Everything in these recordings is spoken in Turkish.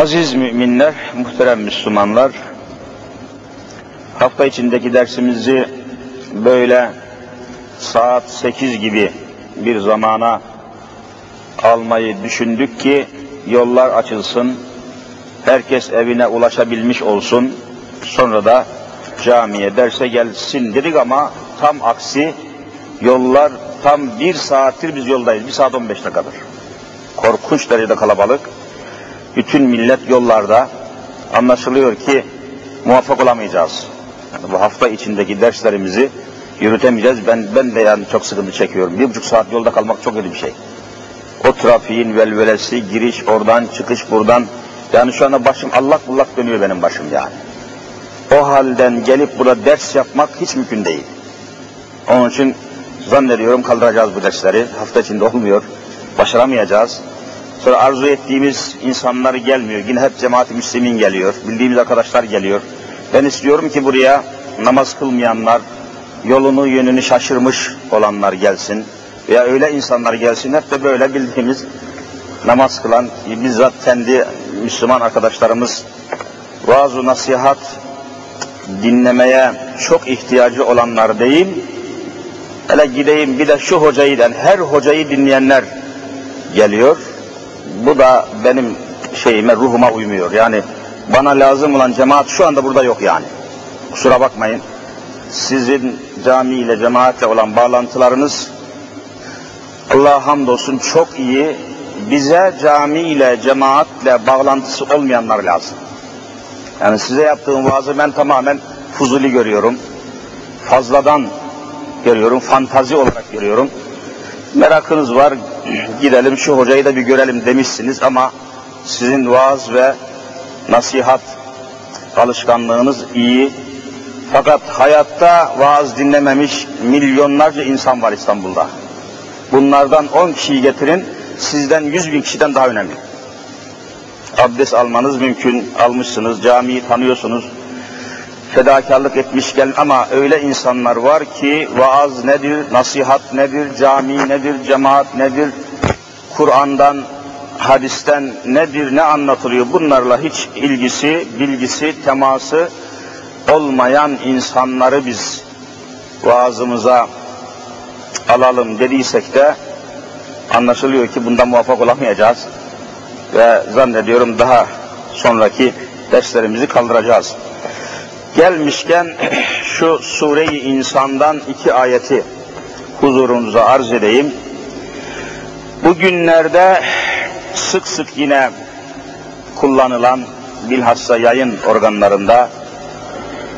Aziz müminler, muhterem Müslümanlar, hafta içindeki dersimizi böyle saat 8 gibi bir zamana almayı düşündük ki yollar açılsın, herkes evine ulaşabilmiş olsun, sonra da camiye derse gelsin dedik ama tam aksi yollar tam bir saattir biz yoldayız, bir saat 15 dakikadır. Korkunç derecede kalabalık bütün millet yollarda anlaşılıyor ki muvaffak olamayacağız. Yani bu hafta içindeki derslerimizi yürütemeyeceğiz. Ben ben de yani çok sıkıntı çekiyorum. Bir buçuk saat yolda kalmak çok kötü bir şey. O trafiğin velvelesi, giriş oradan, çıkış buradan. Yani şu anda başım allak bullak dönüyor benim başım yani. O halden gelip burada ders yapmak hiç mümkün değil. Onun için zannediyorum kaldıracağız bu dersleri. Hafta içinde olmuyor. Başaramayacağız. Sonra arzu ettiğimiz insanlar gelmiyor. Yine hep cemaat-i müslimin geliyor. Bildiğimiz arkadaşlar geliyor. Ben istiyorum ki buraya namaz kılmayanlar, yolunu yönünü şaşırmış olanlar gelsin. Veya öyle insanlar gelsin. Hep de böyle bildiğimiz namaz kılan, bizzat kendi Müslüman arkadaşlarımız vaaz nasihat dinlemeye çok ihtiyacı olanlar değil, hele gideyim bir de şu hocayı den, her hocayı dinleyenler geliyor bu da benim şeyime, ruhuma uymuyor. Yani bana lazım olan cemaat şu anda burada yok yani. Kusura bakmayın. Sizin camiyle, cemaatle olan bağlantılarınız Allah'a hamdolsun çok iyi. Bize camiyle, cemaatle bağlantısı olmayanlar lazım. Yani size yaptığım vaazı ben tamamen fuzuli görüyorum. Fazladan görüyorum, fantazi olarak görüyorum merakınız var, gidelim şu hocayı da bir görelim demişsiniz ama sizin vaaz ve nasihat alışkanlığınız iyi. Fakat hayatta vaaz dinlememiş milyonlarca insan var İstanbul'da. Bunlardan 10 kişiyi getirin, sizden 100 bin kişiden daha önemli. Abdest almanız mümkün, almışsınız, camiyi tanıyorsunuz, fedakarlık etmiş gel ama öyle insanlar var ki vaaz nedir, nasihat nedir, cami nedir, cemaat nedir, Kur'an'dan, hadisten nedir, ne anlatılıyor bunlarla hiç ilgisi, bilgisi, teması olmayan insanları biz vaazımıza alalım dediysek de anlaşılıyor ki bundan muvaffak olamayacağız ve zannediyorum daha sonraki derslerimizi kaldıracağız. Gelmişken şu sureyi insandan iki ayeti huzurunuza arz edeyim. Bugünlerde sık sık yine kullanılan bilhassa yayın organlarında,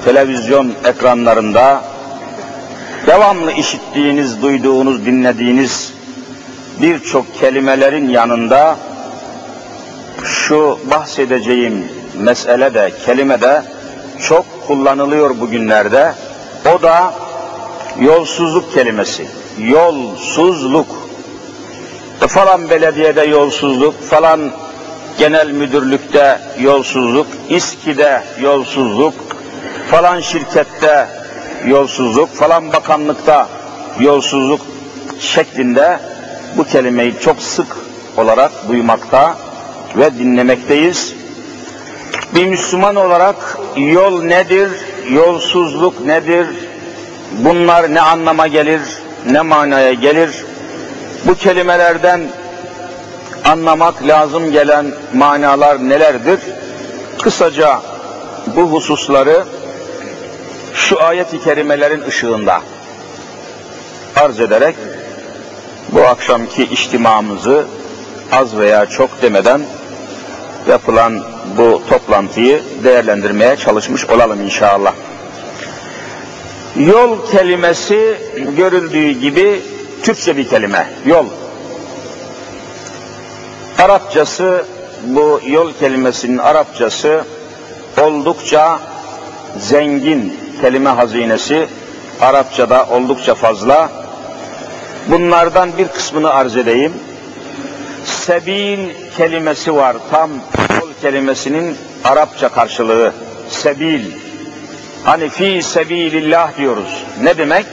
televizyon ekranlarında devamlı işittiğiniz, duyduğunuz, dinlediğiniz birçok kelimelerin yanında şu bahsedeceğim mesele de, kelime de çok kullanılıyor bugünlerde. O da yolsuzluk kelimesi. Yolsuzluk. E falan belediyede yolsuzluk, falan genel müdürlükte yolsuzluk, İSKİ'de yolsuzluk, falan şirkette yolsuzluk, falan bakanlıkta yolsuzluk şeklinde bu kelimeyi çok sık olarak duymakta ve dinlemekteyiz. Bir Müslüman olarak yol nedir, yolsuzluk nedir, bunlar ne anlama gelir, ne manaya gelir, bu kelimelerden anlamak lazım gelen manalar nelerdir? Kısaca bu hususları şu ayet-i kerimelerin ışığında arz ederek bu akşamki içtimamızı az veya çok demeden yapılan bu toplantıyı değerlendirmeye çalışmış olalım inşallah. Yol kelimesi görüldüğü gibi Türkçe bir kelime. Yol. Arapçası bu yol kelimesinin Arapçası oldukça zengin kelime hazinesi Arapçada oldukça fazla. Bunlardan bir kısmını arz edeyim. Sebil kelimesi var. Tam kelimesinin Arapça karşılığı. Sebil. Hani fi sebilillah diyoruz. Ne demek?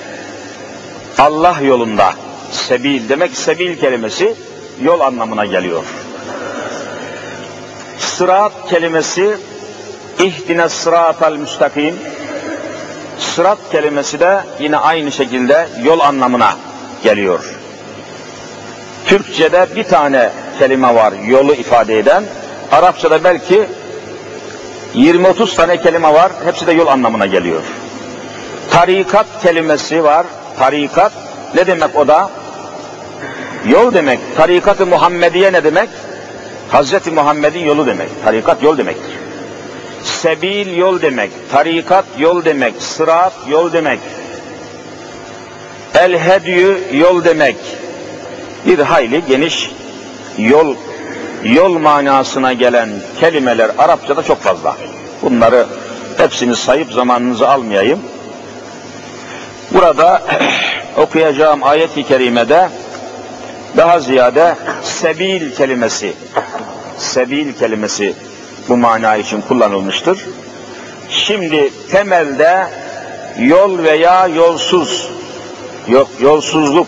Allah yolunda. Sebil demek sebil kelimesi yol anlamına geliyor. sırat kelimesi ihdine sıratal müstakim. Sırat kelimesi de yine aynı şekilde yol anlamına geliyor. Türkçe'de bir tane kelime var yolu ifade eden. Arapçada belki 20-30 tane kelime var. Hepsi de yol anlamına geliyor. Tarikat kelimesi var. Tarikat ne demek o da? Yol demek. Tarikat-ı Muhammediye ne demek? Hazreti Muhammed'in yolu demek. Tarikat yol demektir. Sebil yol demek. Tarikat yol demek. Sırat yol demek. El hediyü yol demek. Bir hayli geniş yol yol manasına gelen kelimeler Arapçada çok fazla. Bunları hepsini sayıp zamanınızı almayayım. Burada okuyacağım ayet-i kerimede daha ziyade sebil kelimesi, sebil kelimesi bu mana için kullanılmıştır. Şimdi temelde yol veya yolsuz, yok yolsuzluk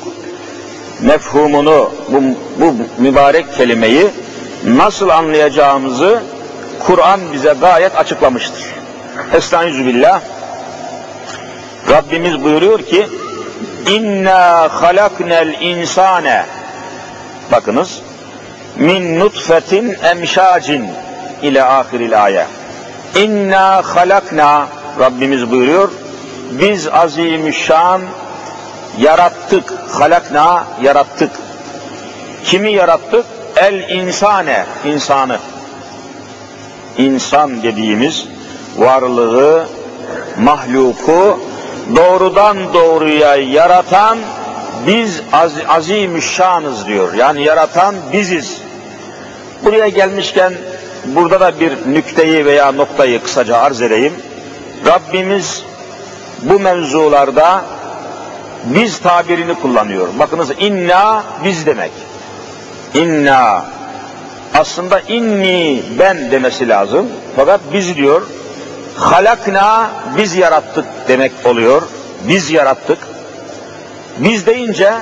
mefhumunu, bu, bu mübarek kelimeyi nasıl anlayacağımızı Kur'an bize gayet açıklamıştır. Estağfirullah. Rabbimiz buyuruyor ki İnna halaknel insane Bakınız min nutfetin emşacin ile ahiril ayet. İnna halakna Rabbimiz buyuruyor. Biz azimüşşan yarattık. Halakna yarattık. Kimi yarattık? El insane, insanı. İnsan dediğimiz varlığı, mahluku doğrudan doğruya yaratan biz az, azimüşşanız diyor. Yani yaratan biziz. Buraya gelmişken burada da bir nükteyi veya noktayı kısaca arz edeyim. Rabbimiz bu mevzularda biz tabirini kullanıyor. Bakınız inna biz demek. İnna aslında inni ben demesi lazım. Fakat biz diyor. Halakna biz yarattık demek oluyor. Biz yarattık. Biz deyince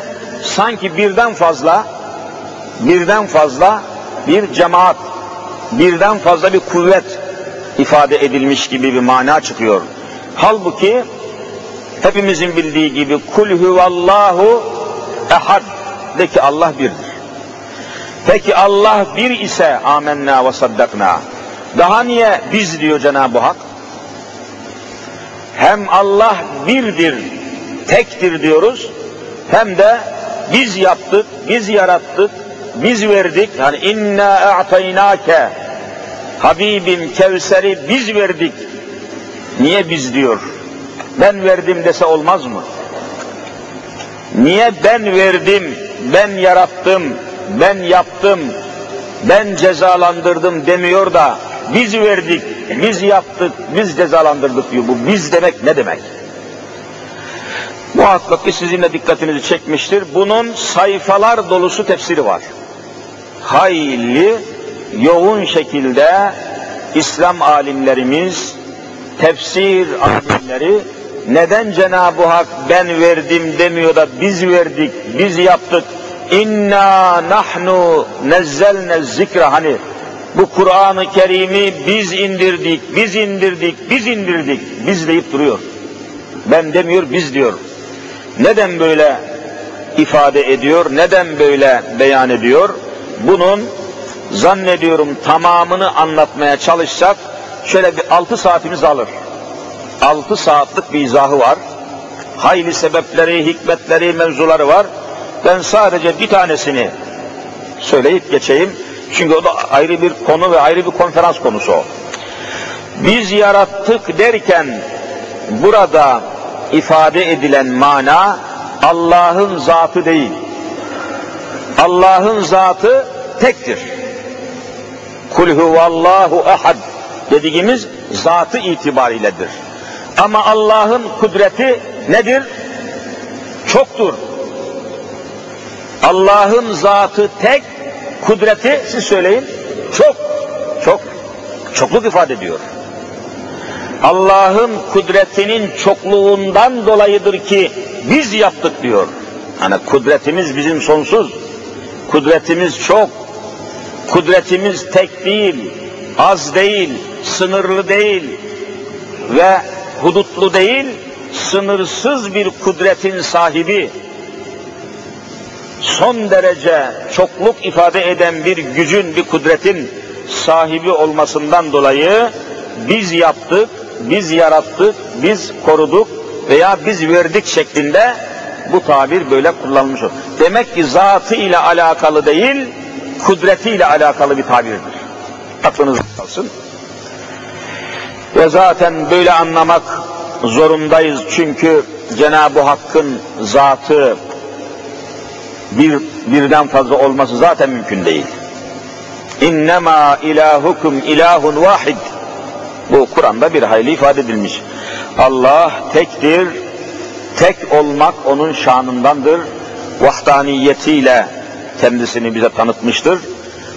sanki birden fazla birden fazla bir cemaat, birden fazla bir kuvvet ifade edilmiş gibi bir mana çıkıyor. Halbuki hepimizin bildiği gibi kul huvallahu ehad de ki Allah birdir. Peki Allah bir ise amenna ve saddakna. Daha niye biz diyor Cenab-ı Hak? Hem Allah birdir, tektir diyoruz hem de biz yaptık, biz yarattık, biz verdik. Yani inna a'taynake Habibim Kevser'i biz verdik. Niye biz diyor? Ben verdim dese olmaz mı? Niye ben verdim, ben yarattım, ben yaptım, ben cezalandırdım demiyor da biz verdik, biz yaptık, biz cezalandırdık diyor. Bu biz demek ne demek? Muhakkak ki sizinle dikkatinizi çekmiştir. Bunun sayfalar dolusu tefsiri var. Hayli yoğun şekilde İslam alimlerimiz, tefsir alimleri neden Cenab-ı Hak ben verdim demiyor da biz verdik, biz yaptık. İnna nahnu nezzelne zikra hani bu Kur'an-ı Kerim'i biz indirdik, biz indirdik, biz indirdik, biz deyip duruyor. Ben demiyor, biz diyor. Neden böyle ifade ediyor, neden böyle beyan ediyor? Bunun zannediyorum tamamını anlatmaya çalışsak şöyle bir altı saatimiz alır. Altı saatlik bir izahı var. Hayli sebepleri, hikmetleri, mevzuları var. Ben sadece bir tanesini söyleyip geçeyim. Çünkü o da ayrı bir konu ve ayrı bir konferans konusu o. Biz yarattık derken burada ifade edilen mana Allah'ın zatı değil. Allah'ın zatı tektir. Kul huvallahu ehad dediğimiz zatı itibariyledir. Ama Allah'ın kudreti nedir? Çoktur. Allah'ın zatı tek, kudreti siz söyleyin çok, çok, çokluk ifade ediyor. Allah'ın kudretinin çokluğundan dolayıdır ki biz yaptık diyor. Hani kudretimiz bizim sonsuz. Kudretimiz çok. Kudretimiz tek değil. az değil, sınırlı değil ve hudutlu değil, sınırsız bir kudretin sahibi, son derece çokluk ifade eden bir gücün, bir kudretin sahibi olmasından dolayı biz yaptık, biz yarattık, biz koruduk veya biz verdik şeklinde bu tabir böyle kullanılmış. Demek ki zatı ile alakalı değil, kudreti ile alakalı bir tabirdir. Aklınızda kalsın. Ve zaten böyle anlamak zorundayız çünkü Cenab-ı Hakk'ın zatı bir birden fazla olması zaten mümkün değil. İnnemâ ilahukum ilahun vahid. Bu Kur'an'da bir hayli ifade edilmiş. Allah tektir, tek olmak onun şanındandır. Vahdaniyetiyle kendisini bize tanıtmıştır.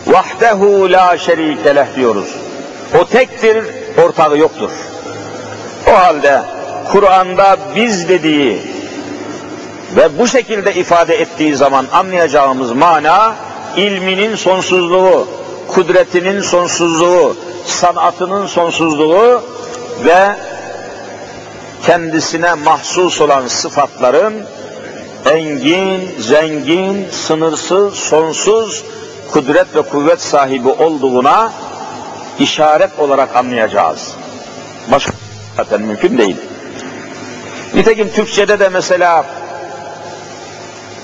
Vahdehu la şerike leh diyoruz. O tektir, ortağı yoktur. O halde Kur'an'da biz dediği ve bu şekilde ifade ettiği zaman anlayacağımız mana ilminin sonsuzluğu, kudretinin sonsuzluğu, sanatının sonsuzluğu ve kendisine mahsus olan sıfatların engin, zengin, sınırsız, sonsuz kudret ve kuvvet sahibi olduğuna işaret olarak anlayacağız. Başka zaten mümkün değil. Nitekim Türkçe'de de mesela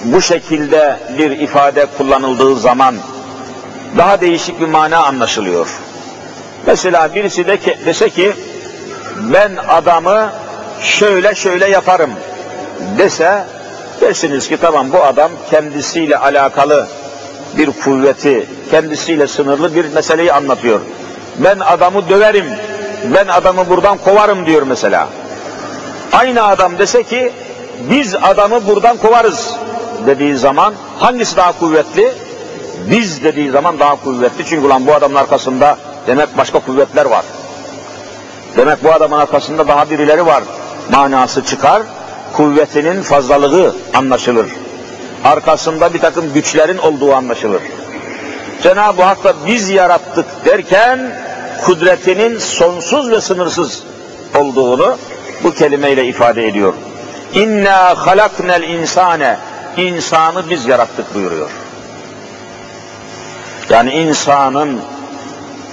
bu şekilde bir ifade kullanıldığı zaman daha değişik bir mana anlaşılıyor. Mesela birisi de ki, dese ki ben adamı şöyle şöyle yaparım dese dersiniz ki tamam bu adam kendisiyle alakalı bir kuvveti, kendisiyle sınırlı bir meseleyi anlatıyor. Ben adamı döverim, ben adamı buradan kovarım diyor mesela. Aynı adam dese ki biz adamı buradan kovarız dediği zaman hangisi daha kuvvetli? Biz dediği zaman daha kuvvetli. Çünkü ulan bu adamın arkasında demek başka kuvvetler var. Demek bu adamın arkasında daha birileri var. Manası çıkar. Kuvvetinin fazlalığı anlaşılır. Arkasında bir takım güçlerin olduğu anlaşılır. Cenab-ı Hak da biz yarattık derken kudretinin sonsuz ve sınırsız olduğunu bu kelimeyle ifade ediyor. İnna halaknel insane insanı biz yarattık buyuruyor. Yani insanın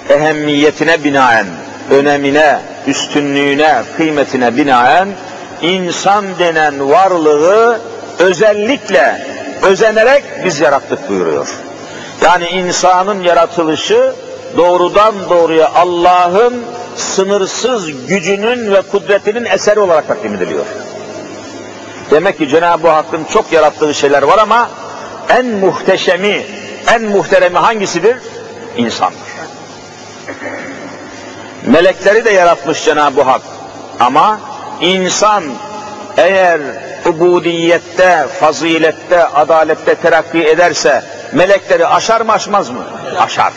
ehemmiyetine binaen, önemine, üstünlüğüne, kıymetine binaen insan denen varlığı özellikle özenerek biz yarattık buyuruyor. Yani insanın yaratılışı doğrudan doğruya Allah'ın sınırsız gücünün ve kudretinin eseri olarak takdim ediliyor. Demek ki Cenab-ı Hakk'ın çok yarattığı şeyler var ama en muhteşemi, en muhteremi hangisidir? İnsandır. Melekleri de yaratmış Cenab-ı Hak. Ama insan eğer ubudiyette, fazilette, adalette terakki ederse melekleri aşar mı aşmaz mı? Aşar.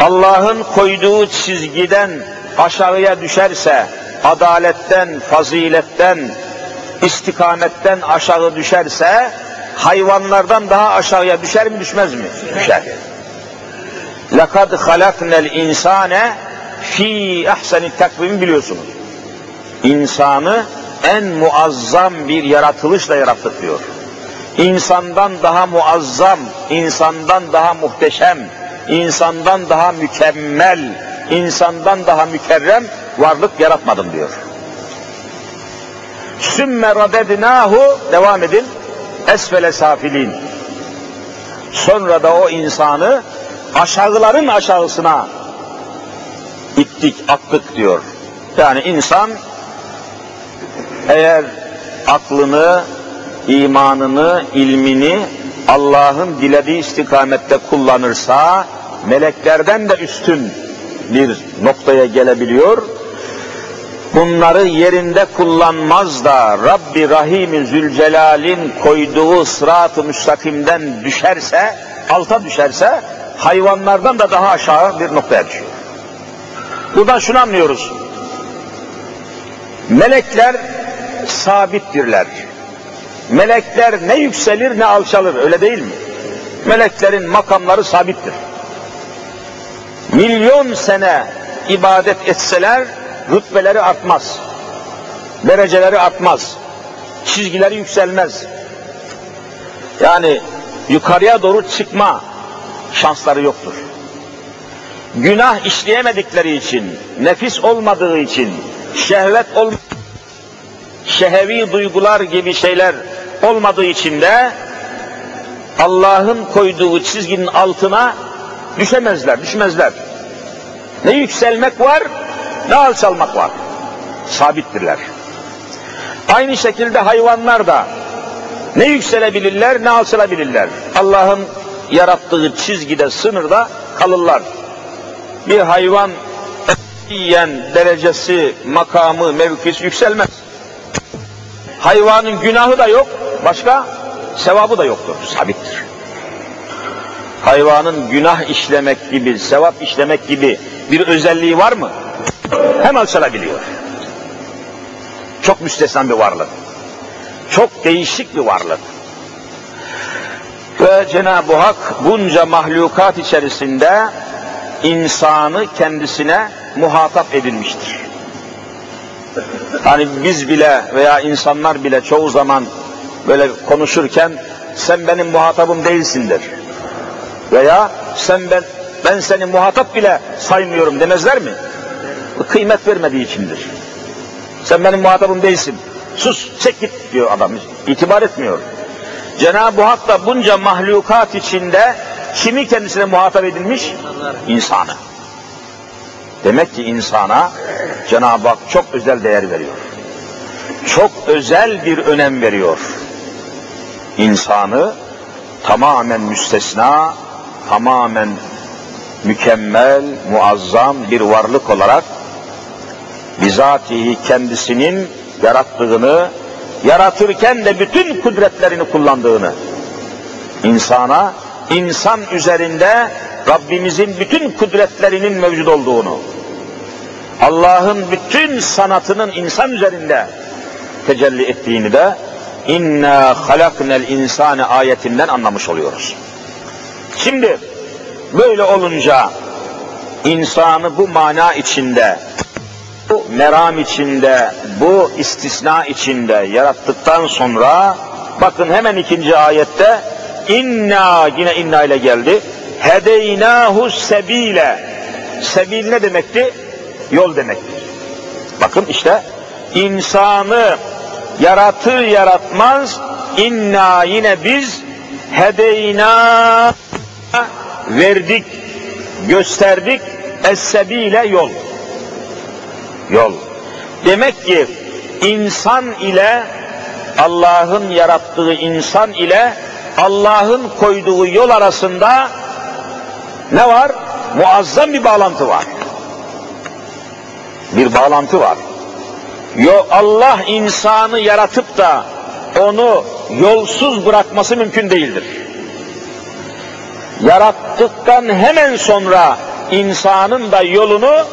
Allah'ın koyduğu çizgiden aşağıya düşerse, adaletten, faziletten, istikametten aşağı düşerse, hayvanlardan daha aşağıya düşer mi düşmez mi? Düşer. لَقَدْ خَلَقْنَا الْاِنْسَانَ fi ahseni takvim biliyorsunuz. İnsanı en muazzam bir yaratılışla yarattık diyor. İnsandan daha muazzam, insandan daha muhteşem, insandan daha mükemmel, insandan daha mükerrem varlık yaratmadım diyor. Sümme radednahu devam edin esfele safilin. Sonra da o insanı aşağıların aşağısına ittik, attık diyor. Yani insan eğer aklını, imanını, ilmini Allah'ın dilediği istikamette kullanırsa meleklerden de üstün bir noktaya gelebiliyor. Bunları yerinde kullanmaz da Rabbi Rahim'in Zülcelal'in koyduğu sırat-ı müstakimden düşerse, alta düşerse hayvanlardan da daha aşağı bir noktaya düşüyor. Buradan şunu anlıyoruz. Melekler sabittirler. Melekler ne yükselir ne alçalır öyle değil mi? Meleklerin makamları sabittir. milyon sene ibadet etseler rütbeleri artmaz. Dereceleri artmaz. Çizgileri yükselmez. Yani yukarıya doğru çıkma şansları yoktur. Günah işleyemedikleri için, nefis olmadığı için, şehvet ol şehevi duygular gibi şeyler olmadığı için de Allah'ın koyduğu çizginin altına düşemezler, düşmezler. Ne yükselmek var, ne alçalmak var. Sabittirler. Aynı şekilde hayvanlar da ne yükselebilirler, ne alçalabilirler. Allah'ın yarattığı çizgide, sınırda kalırlar. Bir hayvan yiyen derecesi, makamı, mevkisi yükselmez. Hayvanın günahı da yok, başka sevabı da yoktur, sabittir. Hayvanın günah işlemek gibi, sevap işlemek gibi bir özelliği var mı? Hem alçalabiliyor. Çok müstesna bir varlık. Çok değişik bir varlık. Ve Cenab-ı Hak bunca mahlukat içerisinde insanı kendisine muhatap edilmiştir. Hani biz bile veya insanlar bile çoğu zaman böyle konuşurken sen benim muhatabım değilsindir. Veya sen ben ben seni muhatap bile saymıyorum demezler mi? Kıymet vermediği içindir. Sen benim muhatabım değilsin. Sus, çek git diyor adam. İtibar etmiyor. Cenab-ı Hak da bunca mahlukat içinde kimi kendisine muhatap edilmiş? İnsanı. Demek ki insana Cenab-ı Hak çok özel değer veriyor. Çok özel bir önem veriyor. İnsanı tamamen müstesna, tamamen mükemmel, muazzam bir varlık olarak bizatihi kendisinin yarattığını, yaratırken de bütün kudretlerini kullandığını, insana, insan üzerinde Rabbimizin bütün kudretlerinin mevcut olduğunu, Allah'ın bütün sanatının insan üzerinde tecelli ettiğini de inna halaknel insane ayetinden anlamış oluyoruz. Şimdi böyle olunca insanı bu mana içinde, bu meram içinde, bu istisna içinde yarattıktan sonra bakın hemen ikinci ayette inna yine inna ile geldi. Hedeynahu sebile. Sebil ne demekti? Yol demektir. Bakın işte insanı yaratır yaratmaz inna yine biz hedeyna verdik, gösterdik es-sebile yol. Yol. Demek ki insan ile Allah'ın yarattığı insan ile Allah'ın koyduğu yol arasında ne var? Muazzam bir bağlantı var. Bir bağlantı var. Yo, Allah insanı yaratıp da onu yolsuz bırakması mümkün değildir. Yarattıktan hemen sonra insanın da yolunu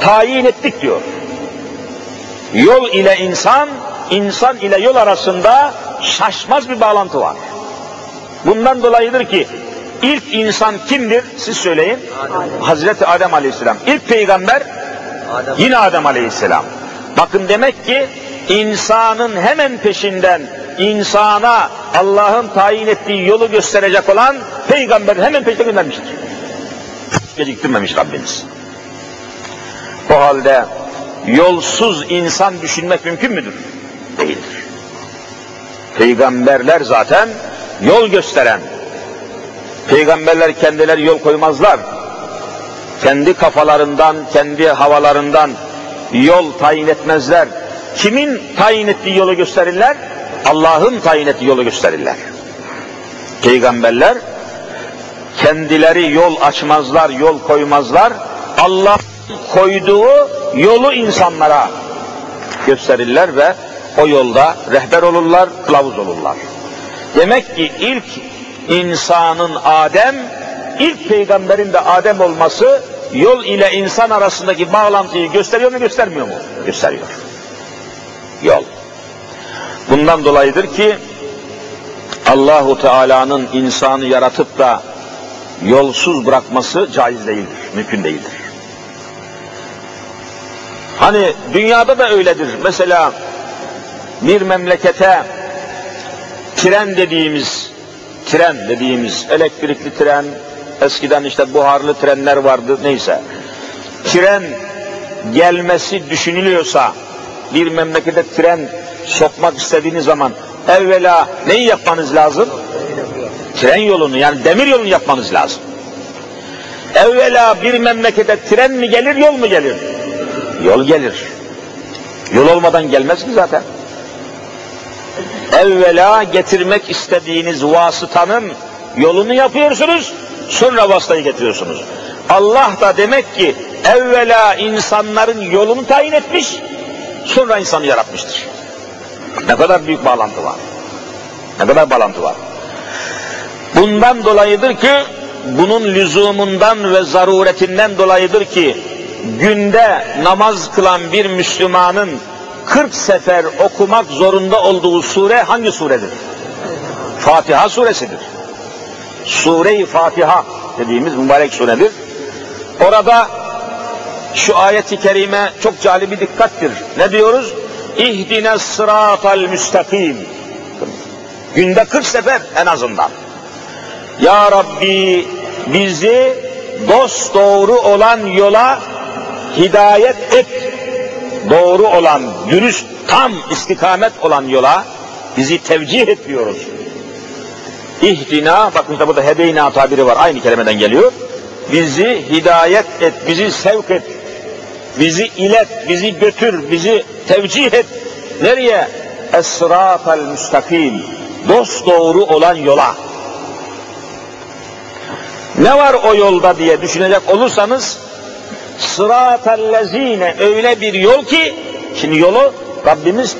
tayin ettik diyor. Yol ile insan, insan ile yol arasında şaşmaz bir bağlantı var. Bundan dolayıdır ki ilk insan kimdir? Siz söyleyin. Adem. Hazreti Adem Aleyhisselam. İlk peygamber Adem. yine Adem Aleyhisselam. Bakın demek ki insanın hemen peşinden insana Allah'ın tayin ettiği yolu gösterecek olan peygamber hemen peşine göndermiştir. Geciktirmemiş Rabbimiz. O halde yolsuz insan düşünmek mümkün müdür? Değildir. Peygamberler zaten yol gösteren. Peygamberler kendileri yol koymazlar. Kendi kafalarından, kendi havalarından yol tayin etmezler. Kimin tayin ettiği yolu gösterirler? Allah'ın tayin ettiği yolu gösterirler. Peygamberler kendileri yol açmazlar, yol koymazlar. Allah koyduğu yolu insanlara gösterirler ve o yolda rehber olurlar, kılavuz olurlar. Demek ki ilk insanın Adem, ilk peygamberin de Adem olması yol ile insan arasındaki bağlantıyı gösteriyor mu göstermiyor mu? Gösteriyor. Yol. Bundan dolayıdır ki Allahu Teala'nın insanı yaratıp da yolsuz bırakması caiz değildir, mümkün değildir. Hani dünyada da öyledir. Mesela bir memlekete tren dediğimiz, tren dediğimiz elektrikli tren, eskiden işte buharlı trenler vardı neyse. Tren gelmesi düşünülüyorsa bir memlekete tren sokmak istediğiniz zaman evvela neyi yapmanız lazım? Tren yolunu yani demir yolunu yapmanız lazım. Evvela bir memlekete tren mi gelir, yol mu gelir? Yol gelir. Yol olmadan gelmez ki zaten. Evvela getirmek istediğiniz vasıtanın yolunu yapıyorsunuz, sonra vasıtayı getiriyorsunuz. Allah da demek ki evvela insanların yolunu tayin etmiş, sonra insanı yaratmıştır. Ne kadar büyük bağlantı var. Ne kadar bağlantı var. Bundan dolayıdır ki, bunun lüzumundan ve zaruretinden dolayıdır ki, günde namaz kılan bir Müslümanın 40 sefer okumak zorunda olduğu sure hangi suredir? Fatiha suresidir. Sure-i Fatiha dediğimiz mübarek suredir. Orada şu ayeti kerime çok cali bir dikkattir. Ne diyoruz? İhdine sıratal müstakim. Günde 40 sefer en azından. Ya Rabbi bizi dost doğru olan yola hidayet et. Doğru olan, dürüst, tam istikamet olan yola bizi tevcih et diyoruz. İhdina, bakın işte burada hedeyna tabiri var, aynı kelimeden geliyor. Bizi hidayet et, bizi sevk et, bizi ilet, bizi götür, bizi tevcih et. Nereye? Esratel müstakim, dost doğru olan yola. Ne var o yolda diye düşünecek olursanız, sıratellezine öyle bir yol ki, şimdi yolu Rabbimiz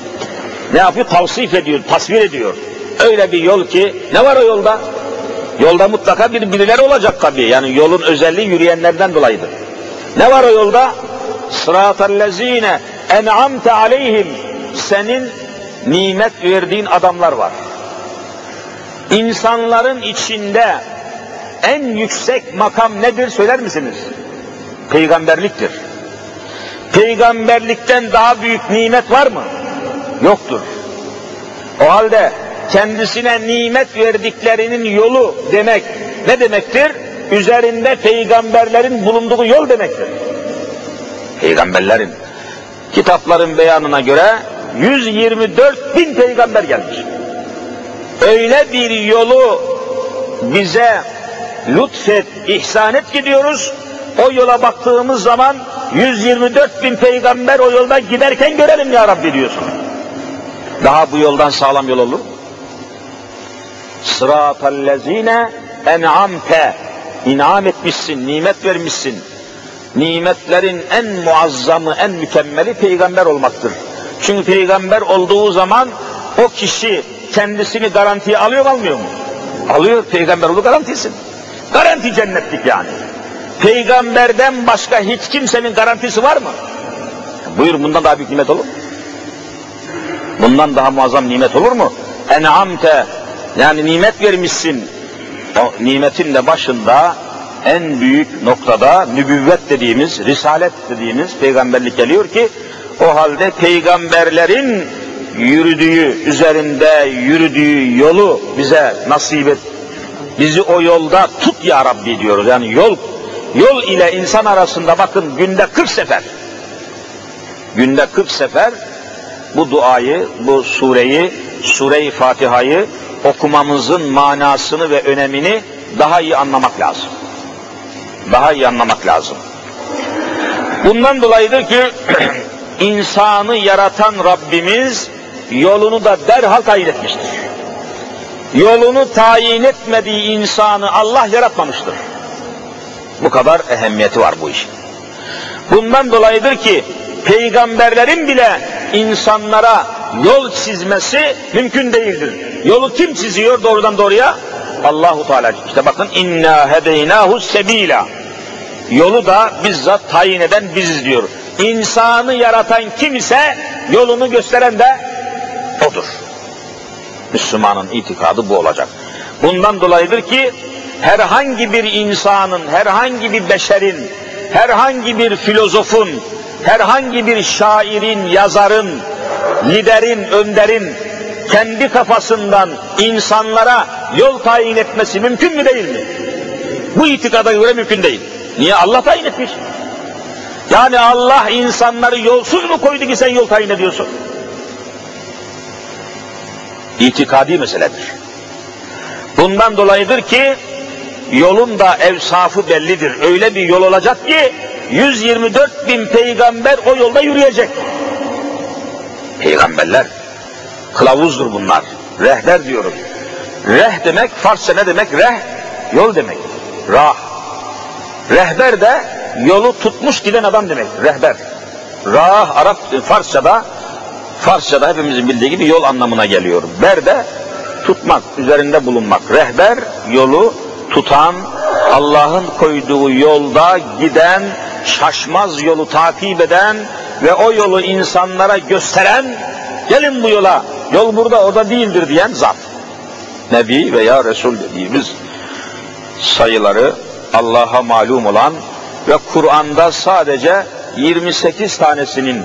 ne yapıyor? Tavsif ediyor, tasvir ediyor. Öyle bir yol ki, ne var o yolda? Yolda mutlaka bir birileri olacak tabii. Yani yolun özelliği yürüyenlerden dolayıdır. Ne var o yolda? Sıratellezine en'amte aleyhim. Senin nimet verdiğin adamlar var. İnsanların içinde en yüksek makam nedir söyler misiniz? Peygamberliktir. Peygamberlikten daha büyük nimet var mı? Yoktur. O halde kendisine nimet verdiklerinin yolu demek ne demektir? Üzerinde peygamberlerin bulunduğu yol demektir. Peygamberlerin kitapların beyanına göre 124 bin peygamber gelmiş. Öyle bir yolu bize lütfet, ihsan et gidiyoruz. O yola baktığımız zaman 124 bin peygamber o yolda giderken görelim ya Rabbi diyorsun. Daha bu yoldan sağlam yol olur. Sıratallezine en'amte inam etmişsin, nimet vermişsin. Nimetlerin en muazzamı, en mükemmeli peygamber olmaktır. Çünkü peygamber olduğu zaman o kişi kendisini garantiye alıyor mu almıyor mu? Alıyor, peygamber olduğu garantisi. Garanti cennetlik yani. Peygamberden başka hiç kimsenin garantisi var mı? Buyur bundan daha büyük nimet olur mu? Bundan daha muazzam nimet olur mu? En'amte yani nimet vermişsin. O nimetin de başında en büyük noktada nübüvvet dediğimiz, risalet dediğimiz peygamberlik geliyor ki o halde peygamberlerin yürüdüğü, üzerinde yürüdüğü yolu bize nasip et. Bizi o yolda tut ya Rabbi diyoruz. Yani yol yol ile insan arasında bakın günde 40 sefer günde 40 sefer bu duayı, bu sureyi, sure-i Fatiha'yı okumamızın manasını ve önemini daha iyi anlamak lazım. Daha iyi anlamak lazım. Bundan dolayıdır ki insanı yaratan Rabbimiz yolunu da derhal tayin etmiştir. Yolunu tayin etmediği insanı Allah yaratmamıştır. Bu kadar ehemmiyeti var bu işin. Bundan dolayıdır ki peygamberlerin bile insanlara yol çizmesi mümkün değildir. Yolu kim çiziyor doğrudan doğruya? Allahu Teala. İşte bakın inna hedeynahu sebila. Yolu da bizzat tayin eden biziz diyor. İnsanı yaratan kim ise yolunu gösteren de odur. Müslümanın itikadı bu olacak. Bundan dolayıdır ki herhangi bir insanın, herhangi bir beşerin, herhangi bir filozofun, herhangi bir şairin, yazarın, liderin, önderin kendi kafasından insanlara yol tayin etmesi mümkün mü değil mi? Bu itikada göre mümkün değil. Niye? Allah tayin etmiş. Yani Allah insanları yolsuz mu koydu ki sen yol tayin ediyorsun? İtikadi meseledir. Bundan dolayıdır ki yolun da evsafı bellidir. Öyle bir yol olacak ki 124 bin peygamber o yolda yürüyecek. Peygamberler kılavuzdur bunlar. Rehber diyoruz. Reh demek Farsça ne demek? Reh yol demek. Rah. Rehber de yolu tutmuş giden adam demek. Rehber. Rah Arap Farsçada Farsçada hepimizin bildiği gibi yol anlamına geliyor. Ber de tutmak, üzerinde bulunmak. Rehber yolu tutan, Allah'ın koyduğu yolda giden, şaşmaz yolu takip eden ve o yolu insanlara gösteren, gelin bu yola, yol burada orada değildir diyen zat. Nebi veya Resul dediğimiz sayıları Allah'a malum olan ve Kur'an'da sadece 28 tanesinin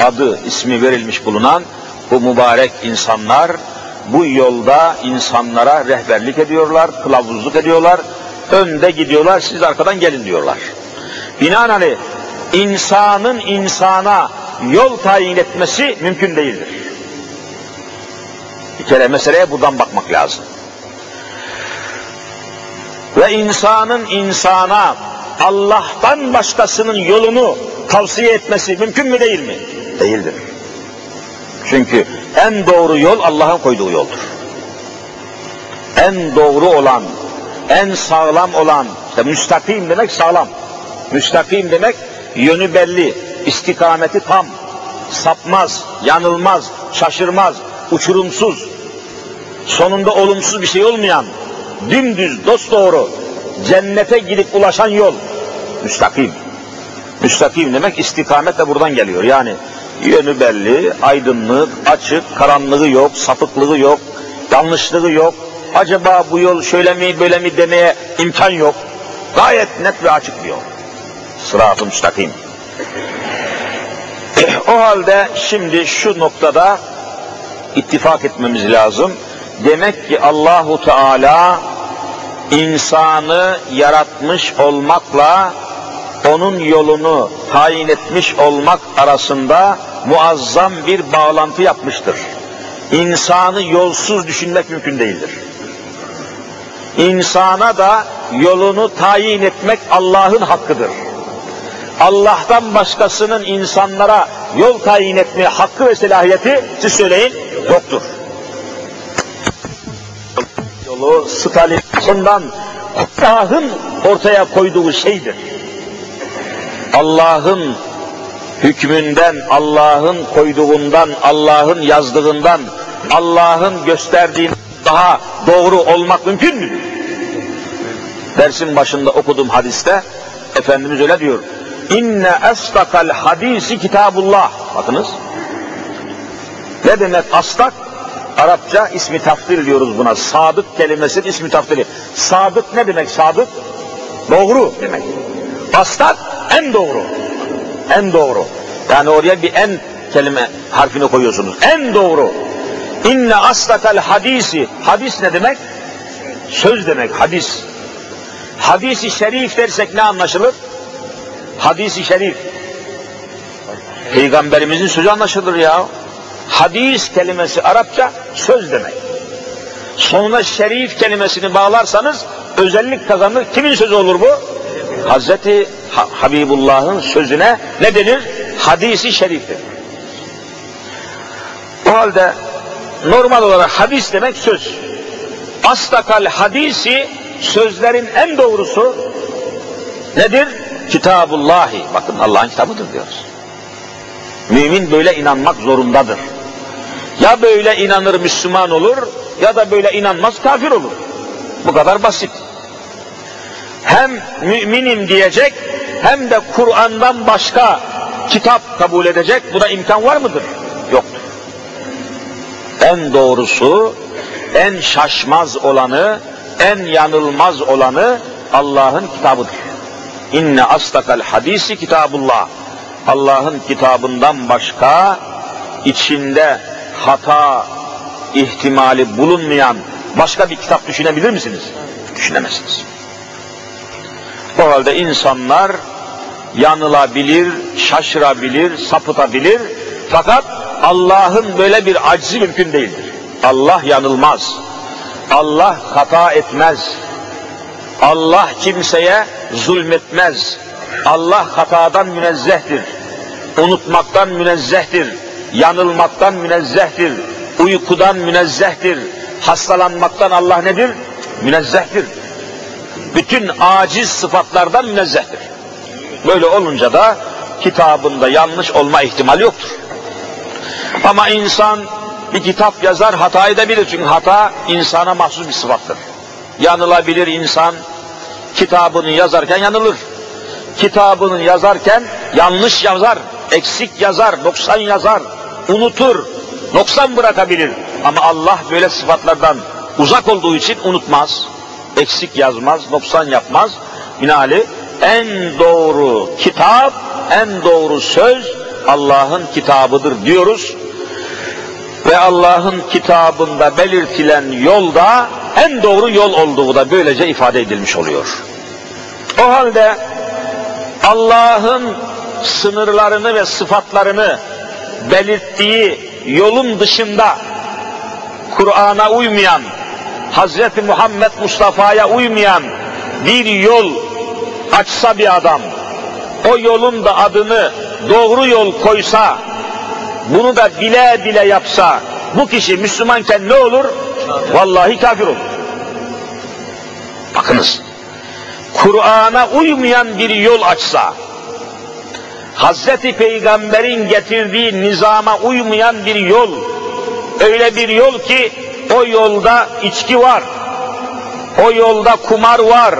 adı, ismi verilmiş bulunan bu mübarek insanlar bu yolda insanlara rehberlik ediyorlar, kılavuzluk ediyorlar, önde gidiyorlar, siz arkadan gelin diyorlar. Binaenaleyh insanın insana yol tayin etmesi mümkün değildir. Bir kere meseleye buradan bakmak lazım. Ve insanın insana Allah'tan başkasının yolunu tavsiye etmesi mümkün mü değil mi? Değildir. Çünkü en doğru yol Allah'ın koyduğu yoldur. En doğru olan, en sağlam olan, işte müstakim demek sağlam. Müstakim demek yönü belli, istikameti tam, sapmaz, yanılmaz, şaşırmaz, uçurumsuz, sonunda olumsuz bir şey olmayan, dümdüz, dosdoğru, cennete gidip ulaşan yol, müstakim. Müstakim demek istikamet de buradan geliyor. Yani yönü belli, aydınlık, açık, karanlığı yok, sapıklığı yok, yanlışlığı yok. Acaba bu yol şöyle mi böyle mi demeye imkan yok. Gayet net ve açık bir yol. Sırat-ı müstakim. o halde şimdi şu noktada ittifak etmemiz lazım. Demek ki Allahu Teala insanı yaratmış olmakla onun yolunu tayin etmiş olmak arasında muazzam bir bağlantı yapmıştır. İnsanı yolsuz düşünmek mümkün değildir. İnsana da yolunu tayin etmek Allah'ın hakkıdır. Allah'tan başkasının insanlara yol tayin etmeye hakkı ve selahiyeti siz söyleyin yoktur. Yolu Stalin'den Allah'ın ortaya koyduğu şeydir. Allah'ın hükmünden, Allah'ın koyduğundan, Allah'ın yazdığından, Allah'ın gösterdiğin daha doğru olmak mümkün mü? Dersin başında okuduğum hadiste Efendimiz öyle diyor. İnne estakal hadisi kitabullah. Bakınız. Ne demek astak? Arapça ismi taftil diyoruz buna. Sadık kelimesinin ismi taftili. Sadık ne demek sadık? Doğru demek. Astak en doğru. En doğru. Yani oraya bir en kelime harfini koyuyorsunuz. En doğru. İnne astakal hadisi. Hadis ne demek? Söz demek hadis. Hadisi şerif dersek ne anlaşılır? Hadisi şerif. Peygamberimizin sözü anlaşılır ya. Hadis kelimesi Arapça söz demek. Sonuna şerif kelimesini bağlarsanız özellik kazanır. Kimin sözü olur bu? Hazreti Habibullah'ın sözüne ne denir? Hadisi şeriftir. O halde normal olarak hadis demek söz. Astakal hadisi sözlerin en doğrusu nedir? Kitabullahi. Bakın Allah'ın kitabıdır diyoruz. Mümin böyle inanmak zorundadır. Ya böyle inanır Müslüman olur ya da böyle inanmaz kafir olur. Bu kadar basit. Hem müminim diyecek hem de Kur'an'dan başka kitap kabul edecek. Buna imkan var mıdır? Yoktur. En doğrusu, en şaşmaz olanı, en yanılmaz olanı Allah'ın kitabıdır. İnne astakal hadisi kitabullah. Allah'ın kitabından başka içinde hata ihtimali bulunmayan başka bir kitap düşünebilir misiniz? Düşünemezsiniz. O halde insanlar yanılabilir, şaşırabilir, sapıtabilir. Fakat Allah'ın böyle bir acizi mümkün değildir. Allah yanılmaz. Allah hata etmez. Allah kimseye zulmetmez. Allah hatadan münezzehtir. Unutmaktan münezzehtir. Yanılmaktan münezzehtir. Uykudan münezzehtir. Hastalanmaktan Allah nedir? Münezzehtir. Bütün aciz sıfatlardan münezzehtir. Böyle olunca da kitabında yanlış olma ihtimali yoktur. Ama insan bir kitap yazar hata edebilir çünkü hata insana mahsus bir sıfattır. Yanılabilir insan kitabını yazarken yanılır. Kitabını yazarken yanlış yazar, eksik yazar, noksan yazar, unutur, noksan bırakabilir. Ama Allah böyle sıfatlardan uzak olduğu için unutmaz, eksik yazmaz, noksan yapmaz. Binaenaleyh en doğru kitap, en doğru söz Allah'ın kitabıdır diyoruz. Ve Allah'ın kitabında belirtilen yolda en doğru yol olduğu da böylece ifade edilmiş oluyor. O halde Allah'ın sınırlarını ve sıfatlarını belirttiği yolun dışında Kur'an'a uymayan, Hz. Muhammed Mustafa'ya uymayan bir yol açsa bir adam, o yolun da adını doğru yol koysa, bunu da bile bile yapsa, bu kişi Müslümanken ne olur? Vallahi kafir olur. Bakınız, Kur'an'a uymayan bir yol açsa, Hazreti Peygamber'in getirdiği nizama uymayan bir yol, öyle bir yol ki o yolda içki var, o yolda kumar var,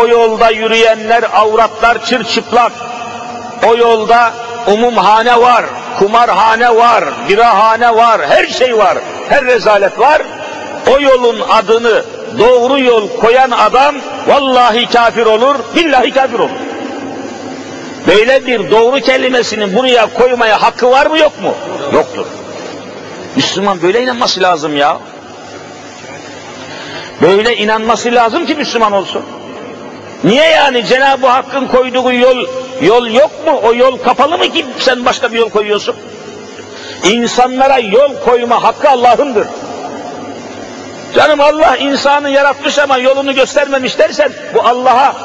o yolda yürüyenler avratlar çırçıplak, o yolda umumhane var, kumarhane var, birahane var, her şey var, her rezalet var. O yolun adını doğru yol koyan adam vallahi kafir olur, billahi kafir olur. Böyle bir doğru kelimesini buraya koymaya hakkı var mı yok mu? Yoktur. Müslüman böyle inanması lazım ya. Böyle inanması lazım ki Müslüman olsun. Niye yani Cenab-ı Hakk'ın koyduğu yol yol yok mu? O yol kapalı mı ki sen başka bir yol koyuyorsun? İnsanlara yol koyma hakkı Allah'ındır. Canım Allah insanı yaratmış ama yolunu göstermemiş dersen bu Allah'a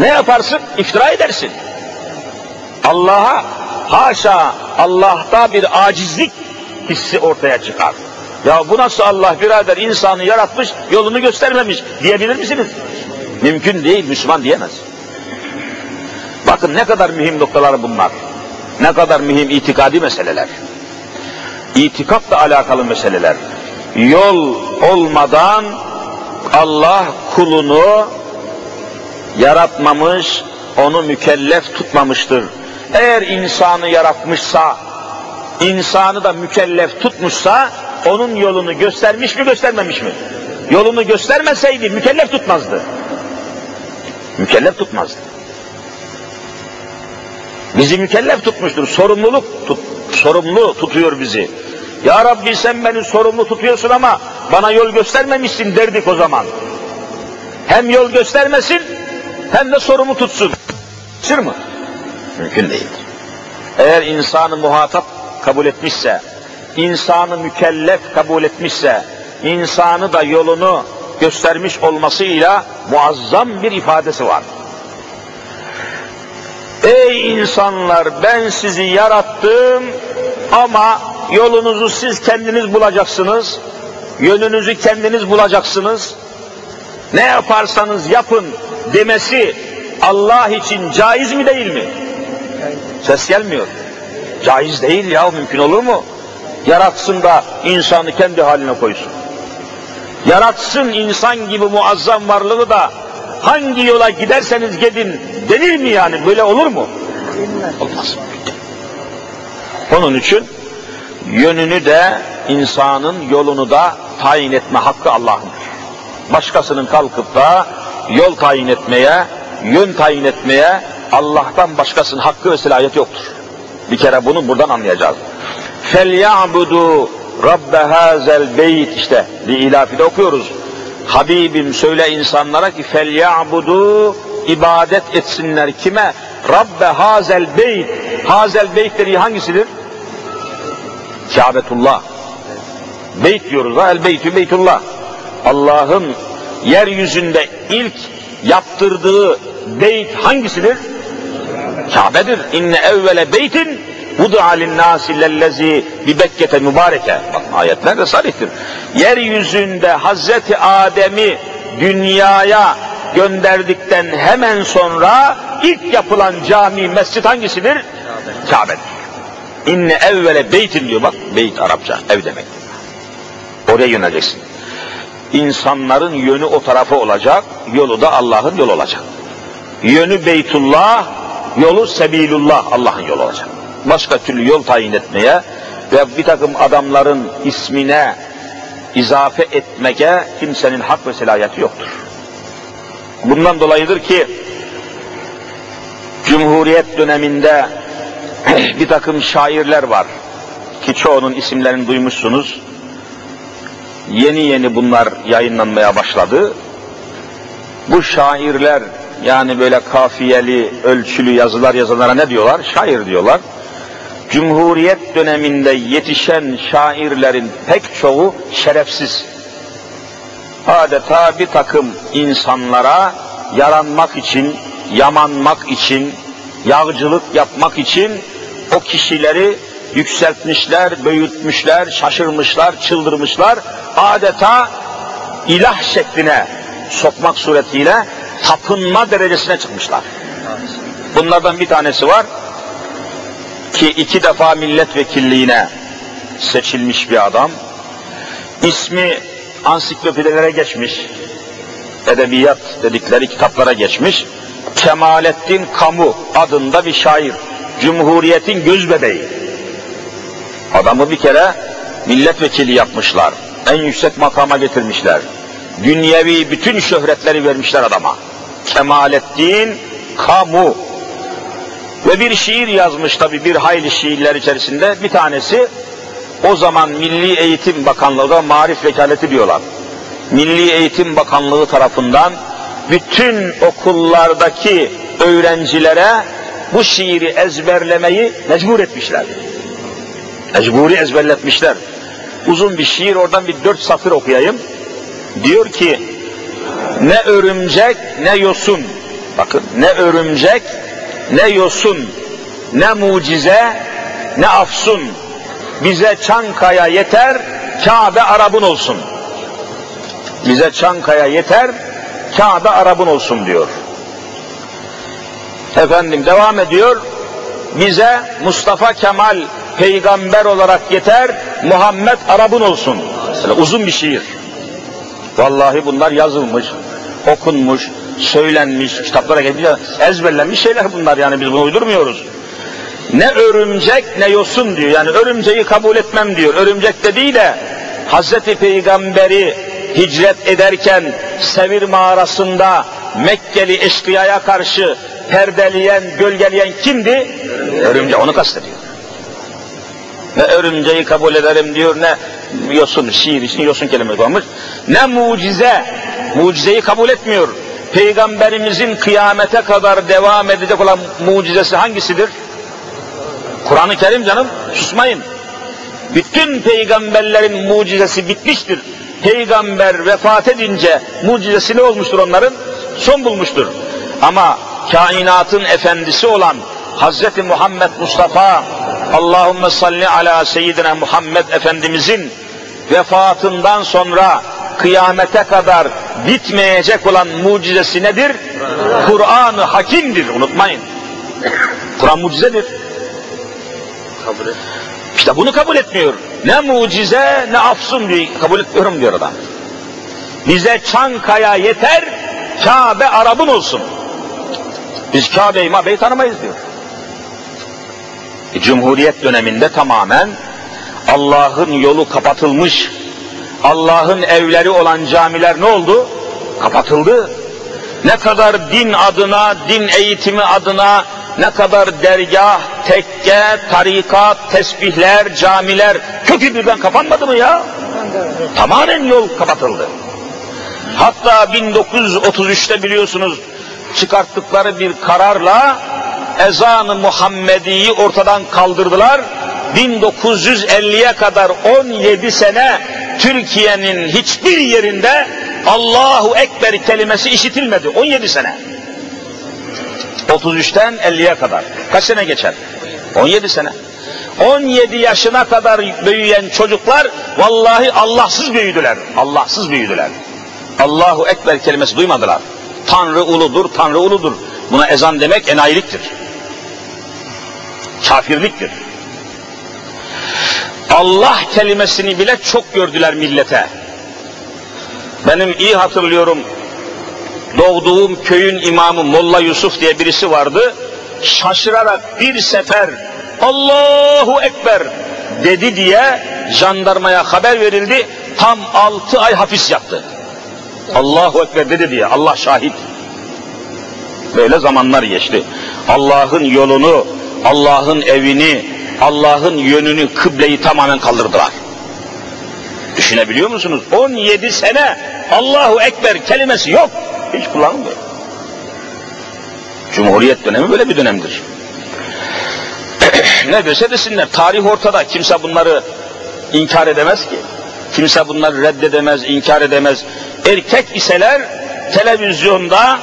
ne yaparsın? İftira edersin. Allah'a haşa Allah'ta bir acizlik hissi ortaya çıkar. Ya bu nasıl Allah birader insanı yaratmış yolunu göstermemiş diyebilir misiniz? Mümkün değil Müslüman diyemez. Bakın ne kadar mühim noktalar bunlar. Ne kadar mühim itikadi meseleler. İtikatla alakalı meseleler. Yol olmadan Allah kulunu yaratmamış, onu mükellef tutmamıştır. Eğer insanı yaratmışsa, insanı da mükellef tutmuşsa, onun yolunu göstermiş mi göstermemiş mi? Yolunu göstermeseydi mükellef tutmazdı. Mükellef tutmazdı. Bizi mükellef tutmuştur, sorumluluk tut, sorumlu tutuyor bizi. Ya Rabbi sen beni sorumlu tutuyorsun ama bana yol göstermemişsin derdik o zaman. Hem yol göstermesin hem de sorumlu tutsun. Sır mı? Mümkün değil. Eğer insanı muhatap kabul etmişse, insanı mükellef kabul etmişse, insanı da yolunu göstermiş olmasıyla muazzam bir ifadesi var. Ey insanlar ben sizi yarattım ama yolunuzu siz kendiniz bulacaksınız. Yönünüzü kendiniz bulacaksınız. Ne yaparsanız yapın demesi Allah için caiz mi değil mi? Ses gelmiyor. Caiz değil ya mümkün olur mu? Yaratsın da insanı kendi haline koysun. Yaratsın insan gibi muazzam varlığı da hangi yola giderseniz gidin denir mi yani? Böyle olur mu? Olmaz. Onun için yönünü de insanın yolunu da tayin etme hakkı Allah'ındır. Başkasının kalkıp da yol tayin etmeye, yön tayin etmeye Allah'tan başkasının hakkı ve silahiyeti yoktur. Bir kere bunu buradan anlayacağız. فَلْيَعْبُدُوا Rabbe hazel beyt işte bir ilafide okuyoruz. Habibim söyle insanlara ki fel ya'budu ibadet etsinler kime? Rabbe hazel beyt. Hazel beytleri hangisidir? Kâbetullah. Beyt diyoruz ha el beytü beytullah. Allah'ın yeryüzünde ilk yaptırdığı beyt hangisidir? Kabe'dir. İnne evvele beytin Vudu'a linnâsi lellezî bi Bekke'te mübareke. Bak ayetler de sarihtir. Yeryüzünde Hazreti Adem'i dünyaya gönderdikten hemen sonra ilk yapılan cami, mescit hangisidir? Kabe'dir. İnne evvele beytin diyor bak. Beyt Arapça, ev demek. Oraya yöneleceksin. İnsanların yönü o tarafa olacak, yolu da Allah'ın yolu olacak. Yönü Beytullah, yolu Sebilullah, Allah'ın yolu olacak başka türlü yol tayin etmeye ve bir takım adamların ismine izafe etmeye kimsenin hak ve selahiyeti yoktur. Bundan dolayıdır ki Cumhuriyet döneminde bir takım şairler var ki çoğunun isimlerini duymuşsunuz. Yeni yeni bunlar yayınlanmaya başladı. Bu şairler yani böyle kafiyeli, ölçülü yazılar yazanlara ne diyorlar? Şair diyorlar. Cumhuriyet döneminde yetişen şairlerin pek çoğu şerefsiz. Adeta bir takım insanlara yaranmak için, yamanmak için, yağcılık yapmak için o kişileri yükseltmişler, büyütmüşler, şaşırmışlar, çıldırmışlar. Adeta ilah şekline sokmak suretiyle tapınma derecesine çıkmışlar. Bunlardan bir tanesi var ki iki defa milletvekilliğine seçilmiş bir adam. İsmi ansiklopedilere geçmiş. Edebiyat dedikleri kitaplara geçmiş. Kemalettin Kamu adında bir şair. Cumhuriyetin göz bebeği. Adamı bir kere milletvekili yapmışlar. En yüksek makama getirmişler. Dünyevi bütün şöhretleri vermişler adama. Kemalettin Kamu ve bir şiir yazmış tabi bir hayli şiirler içerisinde. Bir tanesi o zaman Milli Eğitim Bakanlığı da marif vekaleti diyorlar. Milli Eğitim Bakanlığı tarafından bütün okullardaki öğrencilere bu şiiri ezberlemeyi mecbur etmişler. Mecburi ezberletmişler. Uzun bir şiir oradan bir dört satır okuyayım. Diyor ki ne örümcek ne yosun. Bakın ne örümcek ne yosun, ne mucize, ne afsun. Bize Çankaya yeter, Kabe Arap'ın olsun. Bize Çankaya yeter, Kabe Arap'ın olsun diyor. Efendim devam ediyor. Bize Mustafa Kemal peygamber olarak yeter, Muhammed Arap'ın olsun. Mesela uzun bir şiir. Vallahi bunlar yazılmış, okunmuş, söylenmiş, kitaplara geçmiş, ezberlenmiş şeyler bunlar yani biz bunu uydurmuyoruz. Ne örümcek ne yosun diyor. Yani örümceği kabul etmem diyor. Örümcek dediği de Hazreti Peygamber'i hicret ederken Sevir mağarasında Mekkeli eşkıyaya karşı perdeleyen, gölgeleyen kimdi? Örümcek, onu kastediyor. Ne örümceği kabul ederim diyor, ne yosun, şiir için yosun kelime kullanmış. Ne mucize, mucizeyi kabul etmiyor. Peygamberimizin kıyamete kadar devam edecek olan mucizesi hangisidir? Kur'an-ı Kerim canım, susmayın. Bütün peygamberlerin mucizesi bitmiştir. Peygamber vefat edince mucizesi ne olmuştur onların? Son bulmuştur. Ama kainatın efendisi olan Hazreti Muhammed Mustafa Allahümme salli ala seyyidina Muhammed Efendimizin vefatından sonra kıyamete kadar bitmeyecek olan mucizesi nedir? Kur'an-ı Hakim'dir. Unutmayın. Kur'an mucizedir. Kabul et. İşte bunu kabul etmiyor. Ne mucize ne afsun diyor. Kabul etmiyorum diyor adam. Bize Çankaya yeter, Kabe Arap'ın olsun. Biz Kabe'yi Mabe'yi tanımayız diyor. Cumhuriyet döneminde tamamen Allah'ın yolu kapatılmış, Allah'ın evleri olan camiler ne oldu? Kapatıldı. Ne kadar din adına, din eğitimi adına, ne kadar dergah, tekke, tarikat, tesbihler, camiler kökü birden kapanmadı mı ya? Tamamen yol kapatıldı. Hatta 1933'te biliyorsunuz çıkarttıkları bir kararla ezan-ı Muhammedi'yi ortadan kaldırdılar. 1950'ye kadar 17 sene Türkiye'nin hiçbir yerinde Allahu Ekber kelimesi işitilmedi. 17 sene. 33'ten 50'ye kadar. Kaç sene geçer? 17 sene. 17 yaşına kadar büyüyen çocuklar vallahi Allahsız büyüdüler. Allahsız büyüdüler. Allahu Ekber kelimesi duymadılar. Tanrı uludur, Tanrı uludur. Buna ezan demek enayiliktir. Kafirliktir. Allah kelimesini bile çok gördüler millete. Benim iyi hatırlıyorum, doğduğum köyün imamı Molla Yusuf diye birisi vardı. Şaşırarak bir sefer Allahu Ekber dedi diye jandarmaya haber verildi. Tam altı ay hapis yattı. Allahu Ekber dedi diye Allah şahit. Böyle zamanlar geçti. Allah'ın yolunu, Allah'ın evini, Allah'ın yönünü, kıbleyi tamamen kaldırdılar. Düşünebiliyor musunuz? 17 sene Allahu Ekber kelimesi yok. Hiç kullanılmıyor. Cumhuriyet dönemi böyle bir dönemdir. ne dese desinler, tarih ortada. Kimse bunları inkar edemez ki. Kimse bunları reddedemez, inkar edemez. Erkek iseler televizyonda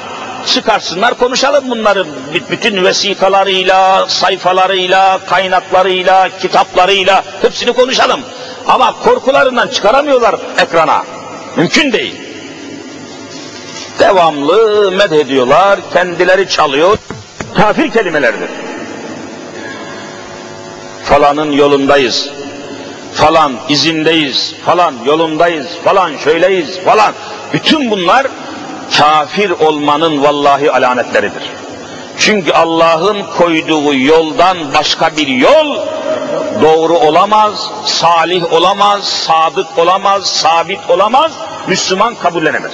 çıkarsınlar konuşalım bunları bütün vesikalarıyla, sayfalarıyla, kaynaklarıyla, kitaplarıyla hepsini konuşalım. Ama korkularından çıkaramıyorlar ekrana. Mümkün değil. Devamlı medhediyorlar, kendileri çalıyor. Kafir kelimelerdir. Falanın yolundayız, falan izindeyiz, falan yolundayız, falan şöyleyiz, falan. Bütün bunlar kafir olmanın vallahi alametleridir. Çünkü Allah'ın koyduğu yoldan başka bir yol doğru olamaz, salih olamaz, sadık olamaz, sabit olamaz, Müslüman kabullenemez.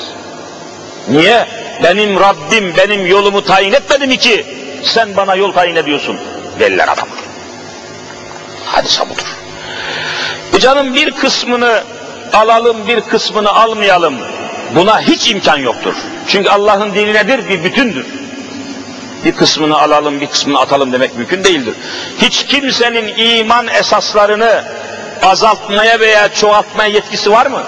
Niye? Benim Rabbim benim yolumu tayin etmedi mi ki sen bana yol tayin ediyorsun? Deliler adam. Hadise budur. Bu canın bir kısmını alalım, bir kısmını almayalım. Buna hiç imkan yoktur. Çünkü Allah'ın dini nedir? Bir bütündür. Bir kısmını alalım, bir kısmını atalım demek mümkün değildir. Hiç kimsenin iman esaslarını azaltmaya veya çoğaltmaya yetkisi var mı?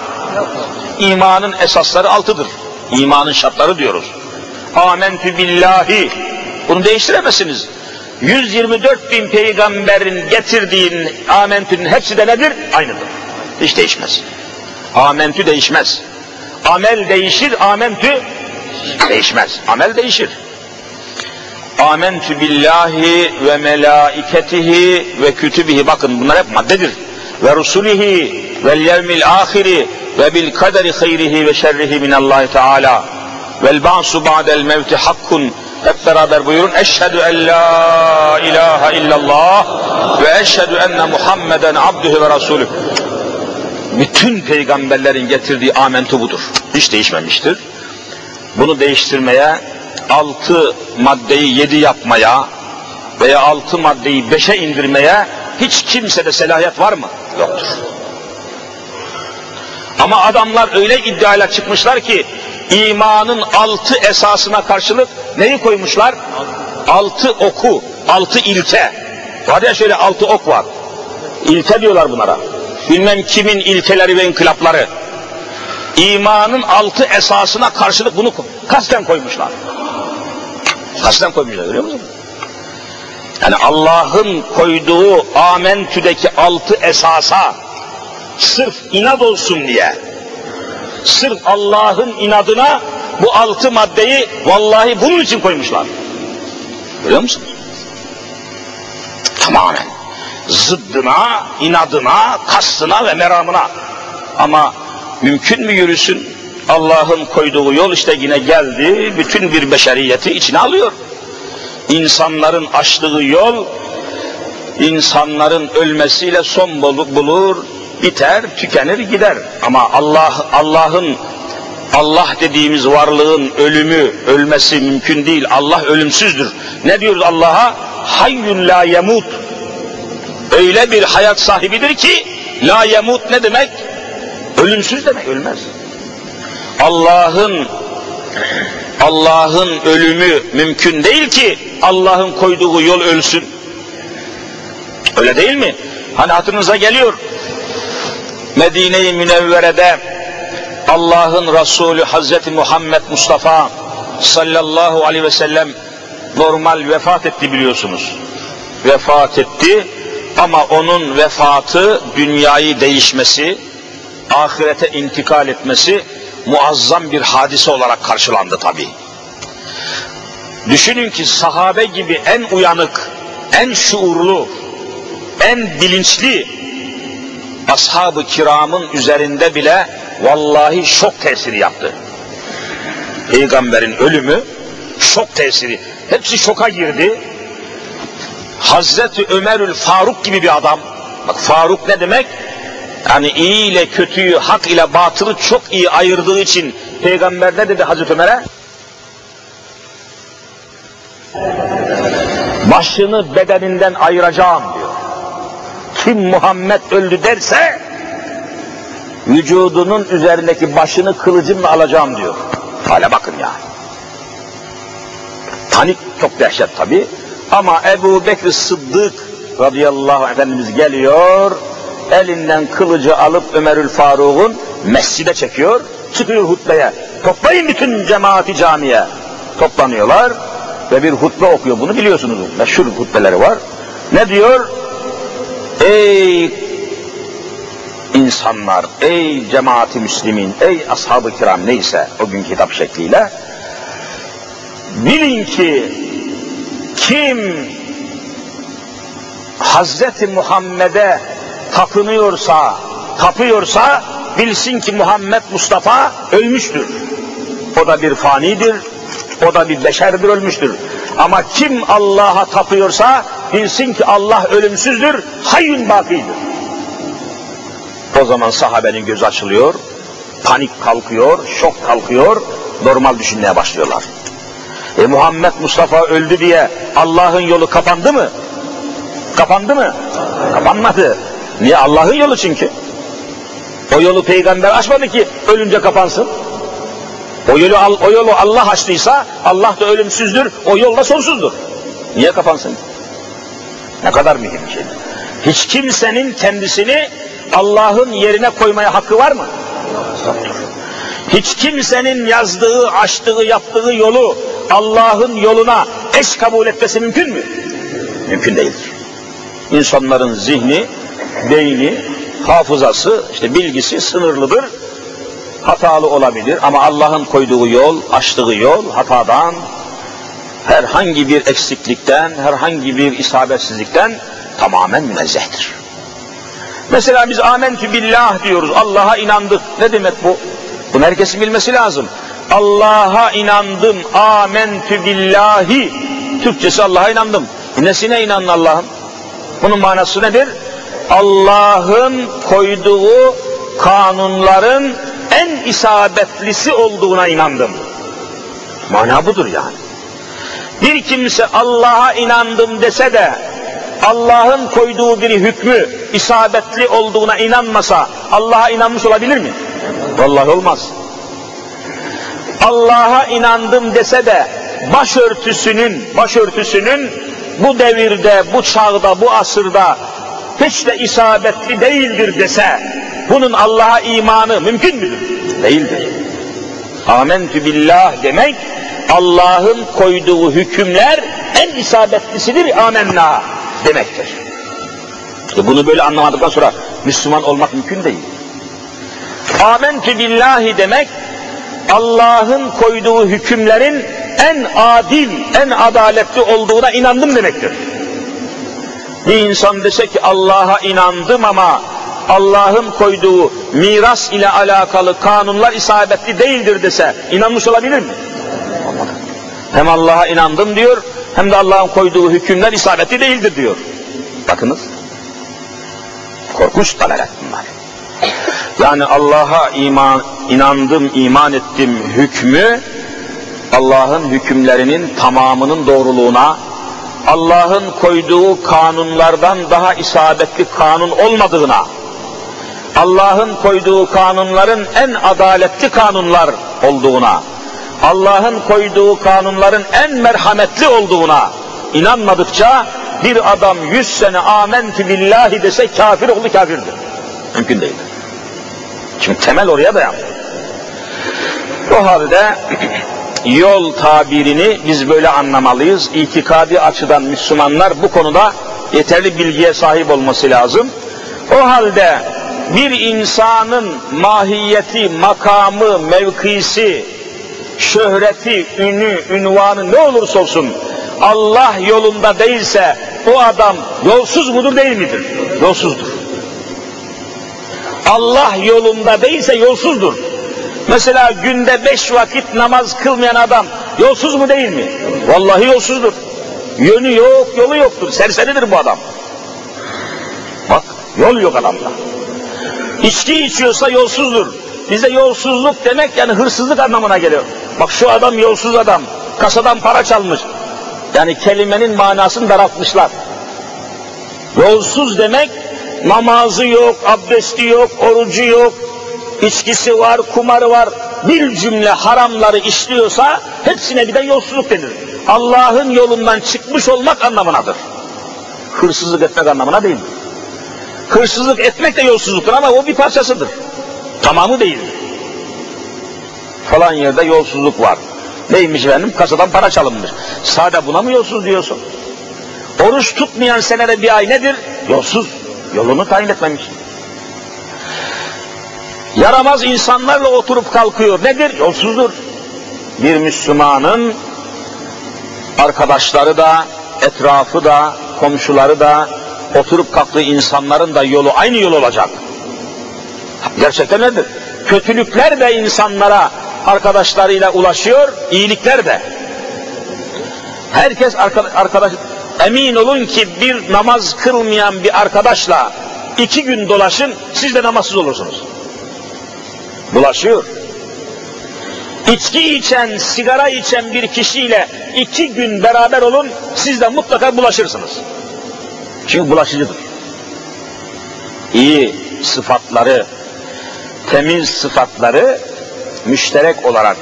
İmanın esasları altıdır. İmanın şartları diyoruz. Amentü billahi. Bunu değiştiremezsiniz. 124 bin peygamberin getirdiğin amentünün hepsi de nedir? Aynıdır. Hiç değişmez. Amentü değişmez. Amel değişir, amentü değişmez. Amel değişir. Amentü billahi ve melaiketihi ve kütübihi. Bakın bunlar hep maddedir. Ve rusulihi vel yevmil ahiri ve bil kaderi hayrihi ve şerrihi minallahi teala. Vel ba'su ba'del mevti hakkun hep beraber buyurun. Eşhedü en la ilahe illallah ve eşhedü enne Muhammeden abdühü ve rasulü. Bütün peygamberlerin getirdiği amentu budur. Hiç değişmemiştir. Bunu değiştirmeye, altı maddeyi yedi yapmaya veya altı maddeyi beşe indirmeye hiç kimsede selahiyet var mı? Yoktur. Ama adamlar öyle iddiayla çıkmışlar ki imanın altı esasına karşılık neyi koymuşlar? Altı oku, altı ilke. Var ya şöyle altı ok var. İlke diyorlar bunlara. Bilmem kimin ilkeleri ve inkılapları. İmanın altı esasına karşılık bunu kasten koymuşlar. Kasten koymuşlar görüyor musun? Yani Allah'ın koyduğu amentüdeki altı esasa sırf inat olsun diye sırf Allah'ın inadına bu altı maddeyi vallahi bunun için koymuşlar. Biliyor musunuz? Tamamen. Zıddına, inadına, kastına ve meramına. Ama mümkün mü yürüsün? Allah'ın koyduğu yol işte yine geldi, bütün bir beşeriyeti içine alıyor. İnsanların açtığı yol, insanların ölmesiyle son bulur, biter, tükenir, gider. Ama Allah Allah'ın Allah dediğimiz varlığın ölümü, ölmesi mümkün değil. Allah ölümsüzdür. Ne diyoruz Allah'a? Hayyun la yemut. Öyle bir hayat sahibidir ki la yemut ne demek? Ölümsüz demek, ölmez. Allah'ın Allah'ın ölümü mümkün değil ki Allah'ın koyduğu yol ölsün. Öyle değil mi? Hani hatırınıza geliyor. Medine-i Münevvere'de Allah'ın Resulü Hazreti Muhammed Mustafa sallallahu aleyhi ve sellem normal vefat etti biliyorsunuz. Vefat etti ama onun vefatı dünyayı değişmesi, ahirete intikal etmesi muazzam bir hadise olarak karşılandı tabi. Düşünün ki sahabe gibi en uyanık, en şuurlu, en bilinçli ashab-ı kiramın üzerinde bile vallahi şok tesiri yaptı. Peygamberin ölümü şok tesiri. Hepsi şoka girdi. Hazreti Ömerül Faruk gibi bir adam. Bak Faruk ne demek? Yani iyi ile kötüyü, hak ile batılı çok iyi ayırdığı için peygamber ne dedi Hazreti Ömer'e? Başını bedeninden ayıracağım. Kim Muhammed öldü derse vücudunun üzerindeki başını kılıcımla alacağım diyor. Hale bakın ya. Panik çok dehşet tabi. Ama Ebu Bekir Sıddık radıyallahu anh Efendimiz geliyor, elinden kılıcı alıp Ömerül Faruk'un mescide çekiyor, çıkıyor hutbeye. Toplayın bütün cemaati camiye. Toplanıyorlar ve bir hutbe okuyor. Bunu biliyorsunuz. Meşhur hutbeleri var. Ne diyor? Ey insanlar, ey cemaati müslimin, ey ashab-ı kiram neyse o gün kitap şekliyle bilin ki kim Hazreti Muhammed'e tapınıyorsa, tapıyorsa bilsin ki Muhammed Mustafa ölmüştür. O da bir fanidir, o da bir beşerdir ölmüştür. Ama kim Allah'a tapıyorsa bilsin ki Allah ölümsüzdür, hayyün bakidir. O zaman sahabenin gözü açılıyor, panik kalkıyor, şok kalkıyor, normal düşünmeye başlıyorlar. E Muhammed Mustafa öldü diye Allah'ın yolu kapandı mı? Kapandı mı? Kapanmadı. Niye? Allah'ın yolu çünkü. O yolu peygamber açmadı ki ölünce kapansın. O yolu, o yolu Allah açtıysa Allah da ölümsüzdür, o yol da sonsuzdur. Niye kapansın? Ne kadar mühim şey. Hiç kimsenin kendisini Allah'ın yerine koymaya hakkı var mı? Yoktur. Hiç kimsenin yazdığı, açtığı, yaptığı yolu Allah'ın yoluna eş kabul etmesi mümkün mü? Mümkün değildir. İnsanların zihni, beyni, hafızası, işte bilgisi sınırlıdır. Hatalı olabilir ama Allah'ın koyduğu yol, açtığı yol hatadan, herhangi bir eksiklikten, herhangi bir isabetsizlikten tamamen münezzehtir. Mesela biz amentü billah diyoruz, Allah'a inandık. Ne demek bu? Bunu herkesin bilmesi lazım. Allah'a inandım, amentü billahi. Türkçesi Allah'a inandım. Nesine inandın Allah'ın? Bunun manası nedir? Allah'ın koyduğu kanunların en isabetlisi olduğuna inandım. Mana budur yani. Bir kimse Allah'a inandım dese de Allah'ın koyduğu bir hükmü isabetli olduğuna inanmasa Allah'a inanmış olabilir mi? Vallahi olmaz. Allah'a inandım dese de başörtüsünün, başörtüsünün bu devirde, bu çağda, bu asırda hiç de isabetli değildir dese bunun Allah'a imanı mümkün müdür? Değildir. Amentü billah demek Allah'ın koyduğu hükümler en isabetlisidir amenna demektir. İşte bunu böyle anlamadıktan sonra Müslüman olmak mümkün değil. Amentü billahi demek Allah'ın koyduğu hükümlerin en adil, en adaletli olduğuna inandım demektir. Bir insan dese ki Allah'a inandım ama Allah'ın koyduğu miras ile alakalı kanunlar isabetli değildir dese inanmış olabilir mi? Hem Allah'a inandım diyor hem de Allah'ın koyduğu hükümler isabetli değildir diyor. Bakınız. Korkunç dalalet bunlar. Yani Allah'a iman, inandım, iman ettim hükmü, Allah'ın hükümlerinin tamamının doğruluğuna, Allah'ın koyduğu kanunlardan daha isabetli kanun olmadığına, Allah'ın koyduğu kanunların en adaletli kanunlar olduğuna, Allah'ın koyduğu kanunların en merhametli olduğuna inanmadıkça bir adam yüz sene amentü billahi dese kafir oldu kafirdir. Mümkün değil. Çünkü temel oraya dayandı. O halde yol tabirini biz böyle anlamalıyız. İtikadi açıdan Müslümanlar bu konuda yeterli bilgiye sahip olması lazım. O halde bir insanın mahiyeti, makamı, mevkisi, şöhreti, ünü, ünvanı ne olursa olsun Allah yolunda değilse o adam yolsuz mudur değil midir? Yolsuzdur. Allah yolunda değilse yolsuzdur. Mesela günde beş vakit namaz kılmayan adam yolsuz mu değil mi? Vallahi yolsuzdur. Yönü yok, yolu yoktur. Serseridir bu adam. Bak, yol yok adamda. İçki içiyorsa yolsuzdur. Bize yolsuzluk demek yani hırsızlık anlamına geliyor. Bak şu adam yolsuz adam. Kasadan para çalmış. Yani kelimenin manasını daraltmışlar. Yolsuz demek namazı yok, abdesti yok, orucu yok, içkisi var, kumarı var. Bir cümle haramları işliyorsa hepsine bir de yolsuzluk denir. Allah'ın yolundan çıkmış olmak anlamınadır. Hırsızlık etmek anlamına değil. Hırsızlık etmek de yolsuzluktur ama o bir parçasıdır. Tamamı değil. Falan yerde yolsuzluk var. Neymiş efendim? Kasadan para çalınmış. Sade buna mı yolsuz diyorsun? Oruç tutmayan senede bir ay nedir? Yolsuz. Yolunu tayin etmemiş. Yaramaz insanlarla oturup kalkıyor. Nedir? Yolsuzdur. Bir Müslümanın arkadaşları da, etrafı da, komşuları da, oturup kalktığı insanların da yolu aynı yol olacak. Gerçekten nedir? Kötülükler de insanlara arkadaşlarıyla ulaşıyor, iyilikler de. Herkes arkadaş, emin olun ki bir namaz kılmayan bir arkadaşla iki gün dolaşın, siz de namazsız olursunuz. Bulaşıyor. İçki içen, sigara içen bir kişiyle iki gün beraber olun, siz de mutlaka bulaşırsınız. Çünkü bulaşıcıdır. İyi sıfatları, temiz sıfatları müşterek olarak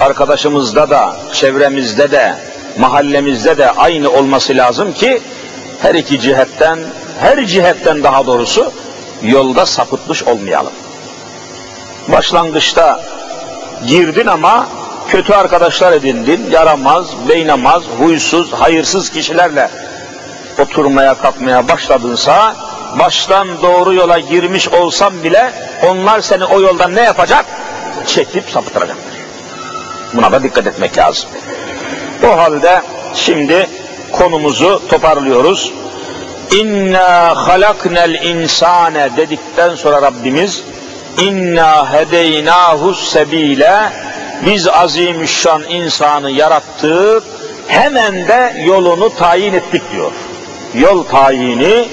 arkadaşımızda da, çevremizde de, mahallemizde de aynı olması lazım ki her iki cihetten, her cihetten daha doğrusu yolda sapıtmış olmayalım. Başlangıçta girdin ama kötü arkadaşlar edindin, yaramaz, beynamaz, huysuz, hayırsız kişilerle oturmaya kalkmaya başladınsa, baştan doğru yola girmiş olsam bile onlar seni o yoldan ne yapacak? Çekip sapıtıracaktır. Buna da dikkat etmek lazım. O halde şimdi konumuzu toparlıyoruz. İnna halaknel insane dedikten sonra Rabbimiz inna hedeynahu sebile biz azimüşşan insanı yarattık hemen de yolunu tayin ettik diyor. Yol tayini,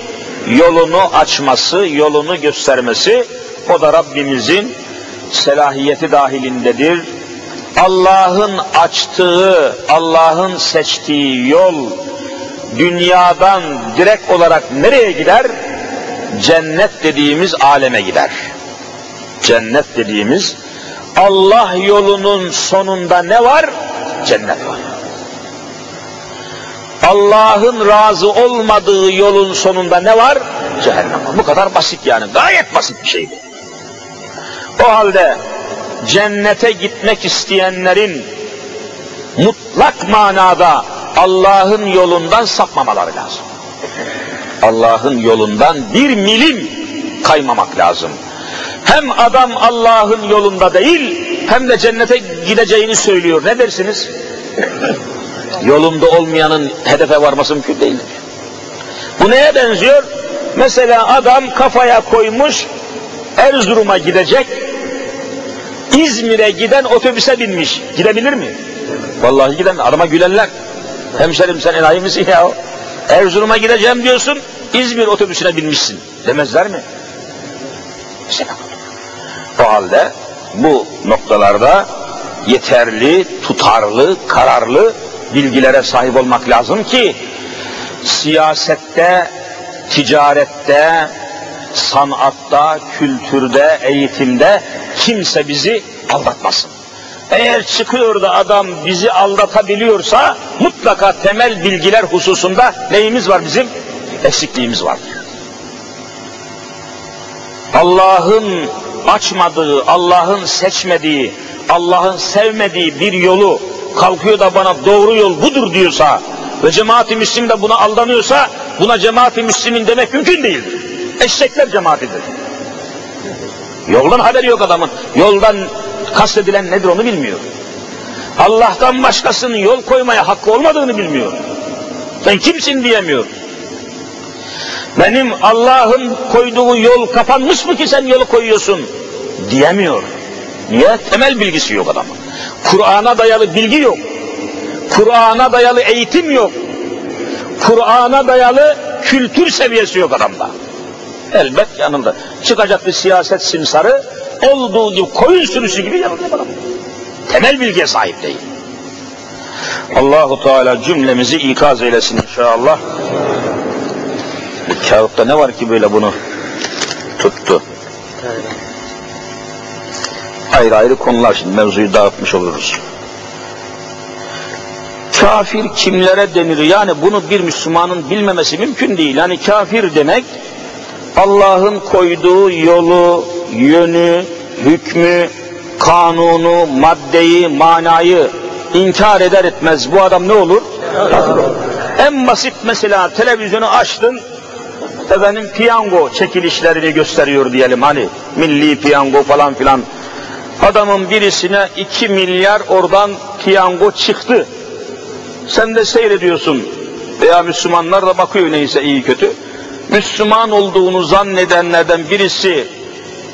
yolunu açması, yolunu göstermesi o da Rabbimizin selahiyeti dahilindedir. Allah'ın açtığı, Allah'ın seçtiği yol dünyadan direkt olarak nereye gider? Cennet dediğimiz aleme gider. Cennet dediğimiz Allah yolunun sonunda ne var? Cennet var. Allah'ın razı olmadığı yolun sonunda ne var? Cehennem var. Bu kadar basit yani. Gayet basit bir şey bu. O halde cennete gitmek isteyenlerin mutlak manada Allah'ın yolundan sapmamaları lazım. Allah'ın yolundan bir milim kaymamak lazım. Hem adam Allah'ın yolunda değil, hem de cennete gideceğini söylüyor. Ne dersiniz? Yolunda olmayanın hedefe varması mümkün değildir. Bu neye benziyor? Mesela adam kafaya koymuş, Erzurum'a gidecek, İzmir'e giden otobüse binmiş. Gidebilir mi? Vallahi giden adama gülenler. Hemşerim sen enayi misin ya? Erzurum'a gideceğim diyorsun, İzmir otobüsüne binmişsin. Demezler mi? İşte O halde bu noktalarda yeterli, tutarlı, kararlı bilgilere sahip olmak lazım ki siyasette, ticarette, sanatta, kültürde, eğitimde kimse bizi aldatmasın. Eğer çıkıyor da adam bizi aldatabiliyorsa mutlaka temel bilgiler hususunda neyimiz var bizim? Eksikliğimiz var. Allah'ın açmadığı, Allah'ın seçmediği, Allah'ın sevmediği bir yolu kalkıyor da bana doğru yol budur diyorsa ve cemaati müslim de buna aldanıyorsa buna cemaati müslimin demek mümkün değildir. Eşekler cemaatidir. Yoldan haberi yok adamın. Yoldan kastedilen nedir onu bilmiyor. Allah'tan başkasının yol koymaya hakkı olmadığını bilmiyor. Sen kimsin diyemiyor. Benim Allah'ın koyduğu yol kapanmış mı ki sen yolu koyuyorsun diyemiyor. Niye? Temel bilgisi yok adamın. Kur'an'a dayalı bilgi yok. Kur'an'a dayalı eğitim yok. Kur'an'a dayalı kültür seviyesi yok adamda. Elbet yanında. Çıkacak bir siyaset simsarı olduğu gibi koyun sürüsü gibi yanında adam. Temel bilgiye sahip değil. Allahu Teala cümlemizi ikaz eylesin inşallah. Kağıtta ne var ki böyle bunu tuttu? Ayrı ayrı konular şimdi mevzuyu dağıtmış oluruz. Kafir kimlere denir? Yani bunu bir Müslümanın bilmemesi mümkün değil. Yani kafir demek Allah'ın koyduğu yolu, yönü, hükmü, kanunu, maddeyi, manayı inkar eder etmez bu adam ne olur? En basit mesela televizyonu açtın, efendim piyango çekilişlerini gösteriyor diyelim hani milli piyango falan filan. Adamın birisine iki milyar oradan piyango çıktı. Sen de seyrediyorsun veya Müslümanlar da bakıyor neyse iyi kötü. Müslüman olduğunu zannedenlerden birisi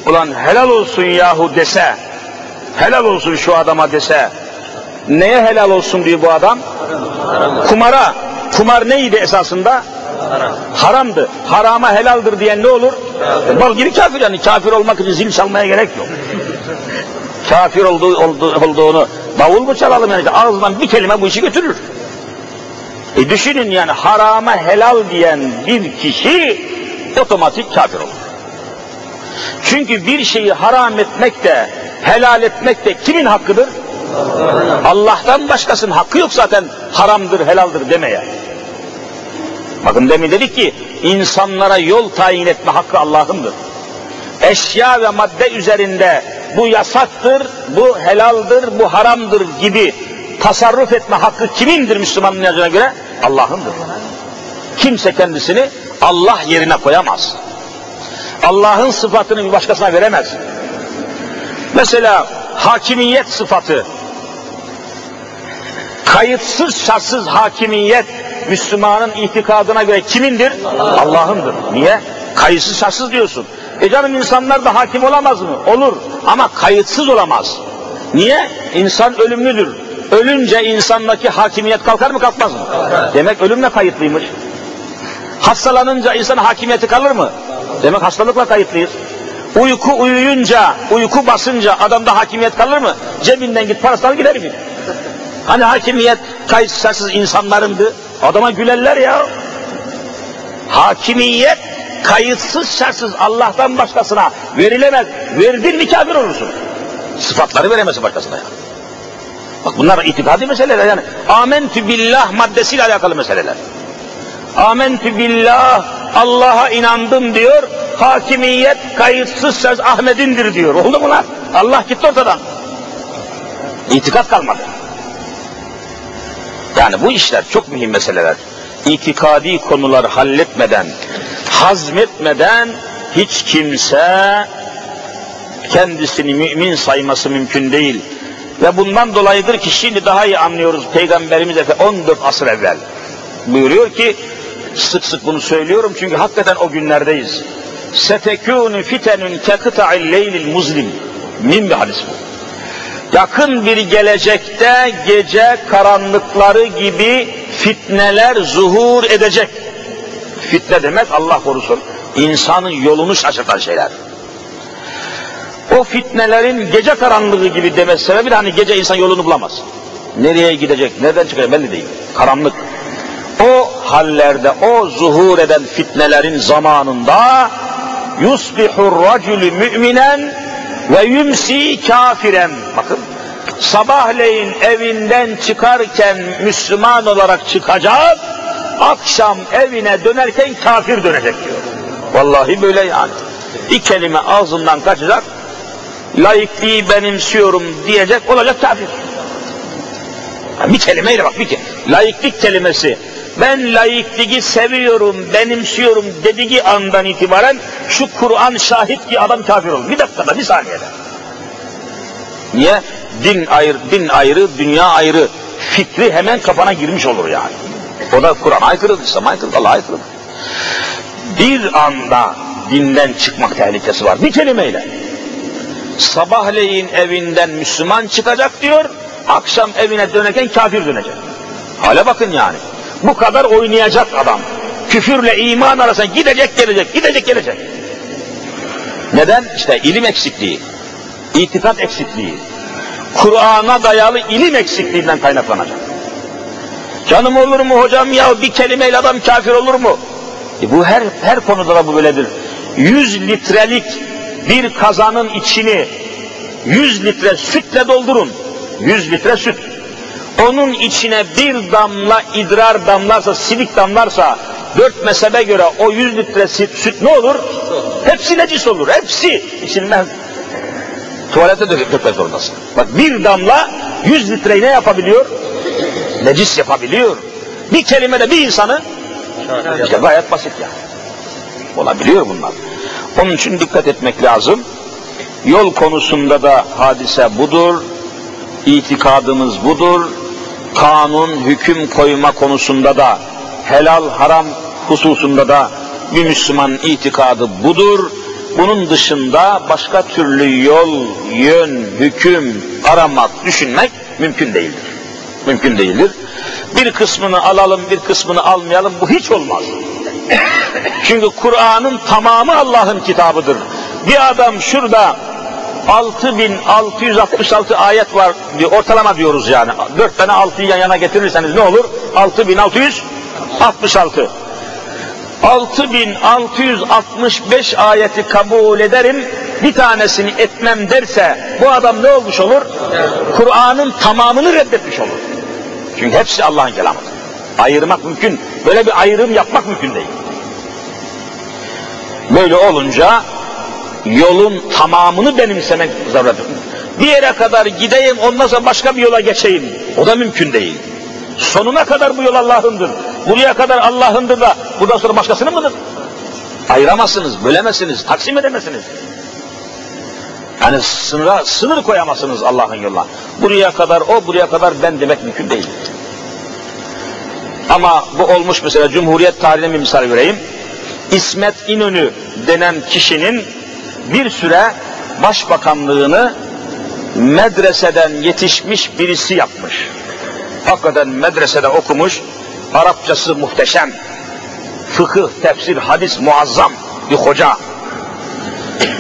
ulan helal olsun yahu dese, helal olsun şu adama dese, neye helal olsun diyor bu adam? Kumara. Kumar neydi esasında? Haramdı. Harama helaldir diyen ne olur? Bal gibi kafir yani. Kafir olmak için zil çalmaya gerek yok. kafir olduğu, olduğu, olduğunu davul mu çalalım yani? Ağzından bir kelime bu işi götürür. E düşünün yani harama helal diyen bir kişi otomatik kafir olur. Çünkü bir şeyi haram etmek de helal etmek de kimin hakkıdır? Allah'tan başkasının hakkı yok zaten haramdır helaldir demeye. Bakın demin dedik ki insanlara yol tayin etme hakkı Allah'ındır. Eşya ve madde üzerinde bu yasaktır, bu helaldir, bu haramdır gibi tasarruf etme hakkı kimindir Müslümanın yazına göre? Allah'ındır. Kimse kendisini Allah yerine koyamaz. Allah'ın sıfatını bir başkasına veremez. Mesela hakimiyet sıfatı, kayıtsız şartsız hakimiyet Müslümanın itikadına göre kimindir? Allah'ındır. Niye? Kayıtsız şartsız diyorsun. E canım insanlar da hakim olamaz mı? Olur ama kayıtsız olamaz. Niye? İnsan ölümlüdür. Ölünce insandaki hakimiyet kalkar mı kalkmaz mı? Demek ölümle kayıtlıymış. Hastalanınca insan hakimiyeti kalır mı? Demek hastalıkla kayıtlıyız. Uyku uyuyunca, uyku basınca adamda hakimiyet kalır mı? Cebinden git parasını gider mi? Hani hakimiyet kayıtsız insanlarındı. Adama gülerler ya. Hakimiyet kayıtsız şartsız Allah'tan başkasına verilemez. Verdin mi kafir olursun. Sıfatları veremezsin başkasına ya. Bak bunlar itikadi meseleler yani. Amentü billah maddesiyle alakalı meseleler. Amentü billah Allah'a inandım diyor. Hakimiyet kayıtsız söz Ahmet'indir diyor. Oldu mu lan? Allah gitti ortadan. İtikat kalmadı. Yani bu işler çok mühim meseleler. İtikadi konular halletmeden, hazmetmeden hiç kimse kendisini mümin sayması mümkün değil. Ve bundan dolayıdır ki şimdi daha iyi anlıyoruz Peygamberimiz Efe 14 asır evvel. Buyuruyor ki sık sık bunu söylüyorum çünkü hakikaten o günlerdeyiz. Setekûnü fitenün kekıta'il leylil muzlim. Min bir hadis bu. Yakın bir gelecekte gece karanlıkları gibi fitneler zuhur edecek. Fitne demek Allah korusun insanın yolunu şaşırtan şeyler. o fitnelerin gece karanlığı gibi demesi sebebi de hani gece insan yolunu bulamaz. Nereye gidecek, nereden çıkacak belli değil. Karanlık. O hallerde, o zuhur eden fitnelerin zamanında yusbihur racülü müminen ve yumsi kafiren. Bakın sabahleyin evinden çıkarken Müslüman olarak çıkacak, akşam evine dönerken kafir dönecek diyor. Vallahi böyle yani. Bir kelime ağzından kaçacak, laikliği benimsiyorum diyecek, olacak kafir. Bir kelimeyle bak bir ke laiklik kelimesi. Ben laikliği seviyorum, benimsiyorum dediği andan itibaren şu Kur'an şahit ki adam kafir olur. Bir dakikada, bir saniyede. Niye? Din ayrı, din ayrı, dünya ayrı. Fikri hemen kafana girmiş olur yani. O da Kur'an aykırı, İslam aykırı, Allah aykırı. Bir anda dinden çıkmak tehlikesi var. Bir kelimeyle. Sabahleyin evinden Müslüman çıkacak diyor, akşam evine dönerken kafir dönecek. Hale bakın yani. Bu kadar oynayacak adam. Küfürle iman arasında gidecek gelecek, gidecek gelecek. Neden? İşte ilim eksikliği, itikat eksikliği, Kur'an'a dayalı ilim eksikliğinden kaynaklanacak. Canım olur mu hocam ya bir kelimeyle adam kafir olur mu? E bu her her konuda da bu böyledir. 100 litrelik bir kazanın içini 100 litre sütle doldurun. 100 litre süt. Onun içine bir damla idrar damlarsa, silik damlarsa, dört mezhebe göre o 100 litre süt, süt ne olur? Hepsi necis olur, hepsi içilmez. Tuvalete dökmek zorundasın. Bak bir damla 100 litreyi ne yapabiliyor? Necis yapabiliyor. Bir kelimede bir insanı işte gayet basit yani. Olabiliyor bunlar. Onun için dikkat etmek lazım. Yol konusunda da hadise budur. İtikadımız budur. Kanun, hüküm koyma konusunda da helal, haram hususunda da bir Müslüman itikadı budur. Bunun dışında başka türlü yol, yön, hüküm aramak, düşünmek mümkün değildir. Mümkün değildir. Bir kısmını alalım, bir kısmını almayalım bu hiç olmaz. Çünkü Kur'an'ın tamamı Allah'ın kitabıdır. Bir adam şurada 6666 ayet var diyor, ortalama diyoruz yani. Dört tane altıyı yan yana getirirseniz ne olur? 6666. 6665 ayeti kabul ederim, bir tanesini etmem derse bu adam ne olmuş olur? Kur'an'ın tamamını reddetmiş olur. Çünkü hepsi Allah'ın kelamıdır. Ayırmak mümkün. Böyle bir ayrım yapmak mümkün değil. Böyle olunca yolun tamamını benimsemek zarardır. Bir yere kadar gideyim ondan sonra başka bir yola geçeyim. O da mümkün değil. Sonuna kadar bu yol Allah'ındır. Buraya kadar Allah'ındır da buradan sonra başkasının mıdır? Ayıramazsınız, bölemezsiniz, taksim edemezsiniz. Yani sınıra, sınır koyamazsınız Allah'ın yoluna. Buraya kadar o, buraya kadar ben demek mümkün değil. Ama bu olmuş mesela Cumhuriyet tarihine bir misal vereyim. İsmet İnönü denen kişinin bir süre başbakanlığını medreseden yetişmiş birisi yapmış. Hakikaten medresede okumuş, Arapçası muhteşem, fıkıh, tefsir, hadis muazzam bir hoca.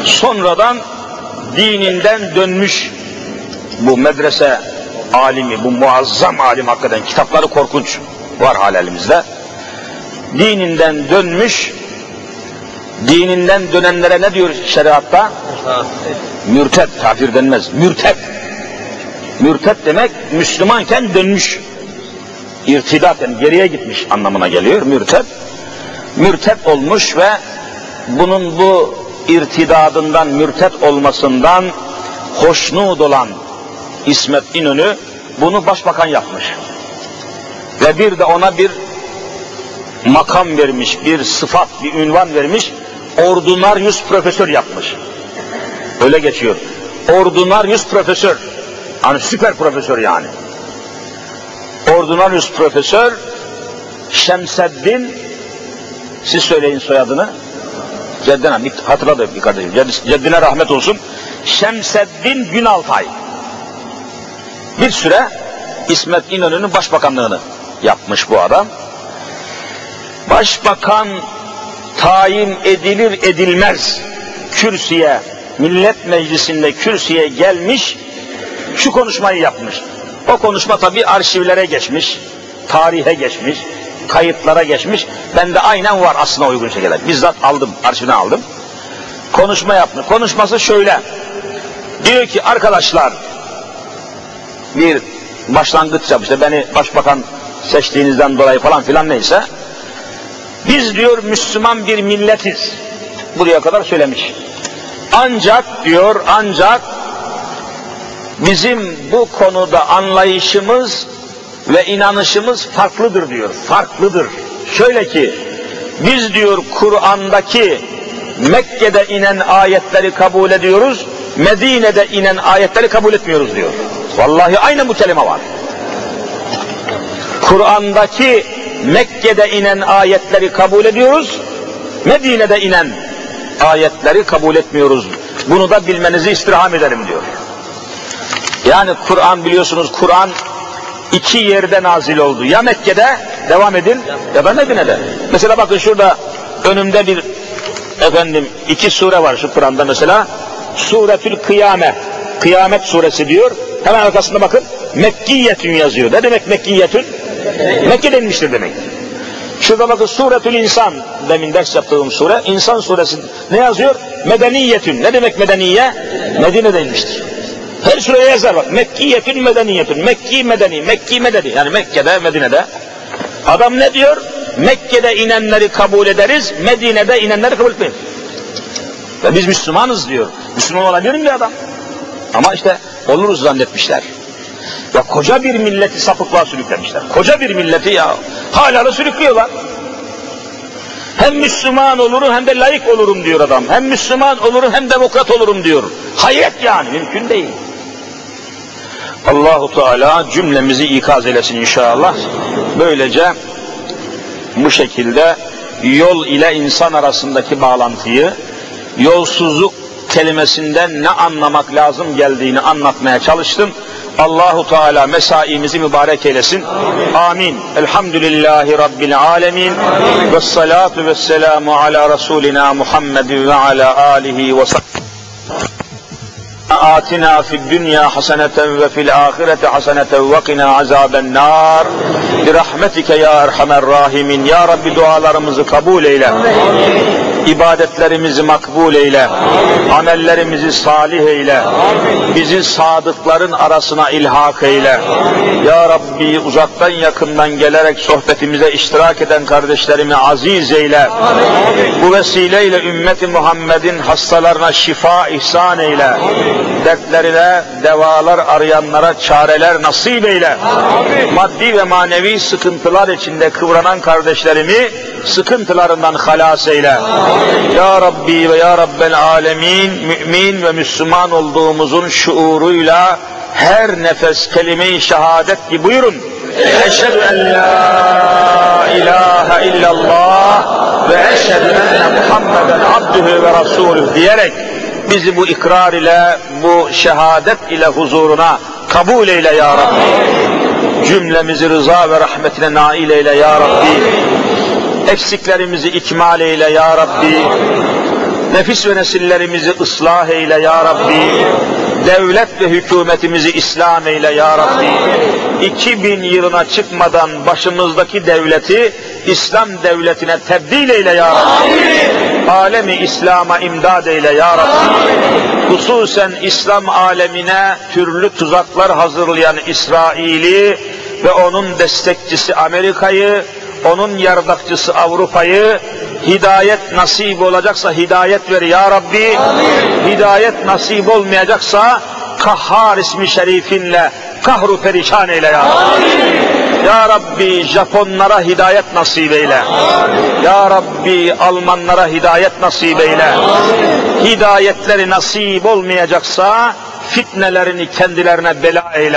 Sonradan dininden dönmüş bu medrese alimi, bu muazzam alim hakikaten kitapları korkunç var hala elimizde. Dininden dönmüş, dininden dönenlere ne diyor şeriatta? Mürtet, kafir denmez, mürtet. Mürtet demek Müslümanken dönmüş. İrtidaten geriye gitmiş anlamına geliyor mürtet. Mürtet olmuş ve bunun bu irtidadından, mürtet olmasından hoşnut olan İsmet İnönü bunu başbakan yapmış. Ve bir de ona bir makam vermiş, bir sıfat, bir ünvan vermiş, ordinaryus profesör yapmış. Öyle geçiyor. Ordinaryus profesör. Hani süper profesör yani. Ordinaryus profesör Şemseddin siz söyleyin soyadını. Ceddine hatırladı bir kardeşim. Ceddine rahmet olsun. Şemseddin Günaltay. Bir süre İsmet İnönü'nün başbakanlığını yapmış bu adam. Başbakan tayin edilir edilmez kürsüye millet meclisinde kürsüye gelmiş, şu konuşmayı yapmış. O konuşma tabi arşivlere geçmiş, tarihe geçmiş, kayıtlara geçmiş. Ben de aynen var aslında uygun şekilde. Bizzat aldım, arşivden aldım. Konuşma yaptı. Konuşması şöyle. Diyor ki arkadaşlar bir başlangıç yapmıştı. Beni başbakan seçtiğinizden dolayı falan filan neyse. Biz diyor Müslüman bir milletiz. Buraya kadar söylemiş. Ancak diyor ancak bizim bu konuda anlayışımız ve inanışımız farklıdır diyor. Farklıdır. Şöyle ki biz diyor Kur'an'daki Mekke'de inen ayetleri kabul ediyoruz. Medine'de inen ayetleri kabul etmiyoruz diyor. Vallahi aynı bu kelime var. Kur'an'daki Mekke'de inen ayetleri kabul ediyoruz. Medine'de inen ayetleri kabul etmiyoruz. Bunu da bilmenizi istirham ederim diyor. Yani Kur'an biliyorsunuz Kur'an iki yerde nazil oldu. Ya Mekke'de devam edin ya da Medine'de. Mesela bakın şurada önümde bir efendim iki sure var şu Kur'an'da mesela. Suretül Kıyame. Kıyamet suresi diyor. Hemen arkasında bakın Mekkiyetün yazıyor. Ne demek Mekkiyetün? Mekke denmiştir demek. Şurada bakın Suretül İnsan demin ders yaptığım sure. İnsan suresi ne yazıyor? Medeniyetün. Ne demek medeniye? Medine'de inmiştir. Her sureye yazar bak. Mekkiyetün medeniyetün. Mekki medeni. Mekki medeni. Yani Mekke'de, Medine'de. Adam ne diyor? Mekke'de inenleri kabul ederiz, Medine'de inenleri kabul etmeyiz. Ve biz Müslümanız diyor. Müslüman olabilir mi adam? Ama işte oluruz zannetmişler. Ya koca bir milleti sapıklığa sürüklemişler. Koca bir milleti ya. Hala da sürüklüyorlar. Hem Müslüman olurum hem de layık olurum diyor adam. Hem Müslüman olurum hem demokrat olurum diyor. Hayret yani mümkün değil. Allahu Teala cümlemizi ikaz eylesin inşallah. Böylece bu şekilde yol ile insan arasındaki bağlantıyı, yolsuzluk kelimesinden ne anlamak lazım geldiğini anlatmaya çalıştım. Allahu Teala mesaimizi mübarek eylesin. Amin. Amin. Elhamdülillahi Rabbil alemin. Ve salatu ve selamu ala Resulina Muhammed ve ala alihi ve Rabbena atina fid dünya haseneten ve fil ahireti haseneten ve kina azaben nar. Birahmetike ya erhamer rahimin. Ya Rabbi dualarımızı kabul eyle. Amin ibadetlerimizi makbul eyle. Amellerimizi salih eyle. Amin. Bizi sadıkların arasına ilhak eyle. Ya Rabbi uzaktan yakından gelerek sohbetimize iştirak eden kardeşlerimi aziz eyle. Amin. Bu vesileyle ümmeti Muhammed'in hastalarına şifa ihsan eyle dertlerine devalar arayanlara çareler nasip eyle. Amin. Maddi ve manevi sıkıntılar içinde kıvranan kardeşlerimi sıkıntılarından halas eyle. Amin. Ya Rabbi ve Ya Rabbel Alemin mümin ve Müslüman olduğumuzun şuuruyla her nefes kelime-i şehadet gibi buyurun. Eşhedü en la ilahe illallah ve eşhedü enne Muhammeden abdühü ve rasulüh diyerek bizi bu ikrar ile, bu şehadet ile huzuruna kabul eyle ya Rabbi. Cümlemizi rıza ve rahmetine nail eyle ya Rabbi. Eksiklerimizi ikmal eyle ya Rabbi. Nefis ve nesillerimizi ıslah eyle ya Rabbi. Devlet ve hükümetimizi İslam eyle ya Rabbi. 2000 yılına çıkmadan başımızdaki devleti İslam devletine tebdil eyle ya Rabbi. Alemi İslam'a imdad eyle ya Rabbi. Hususen İslam alemine türlü tuzaklar hazırlayan İsrail'i ve onun destekçisi Amerika'yı, onun yardakçısı Avrupa'yı hidayet nasip olacaksa hidayet ver ya Rabbi. Amin. Hidayet nasip olmayacaksa Kahhar ismi şerifinle kahru perişan eyle ya Rabbi. Ya Rabbi Japonlara hidayet nasip eyle. Ya Rabbi Almanlara hidayet nasip eyle. Hidayetleri nasip olmayacaksa fitnelerini kendilerine bela eyle.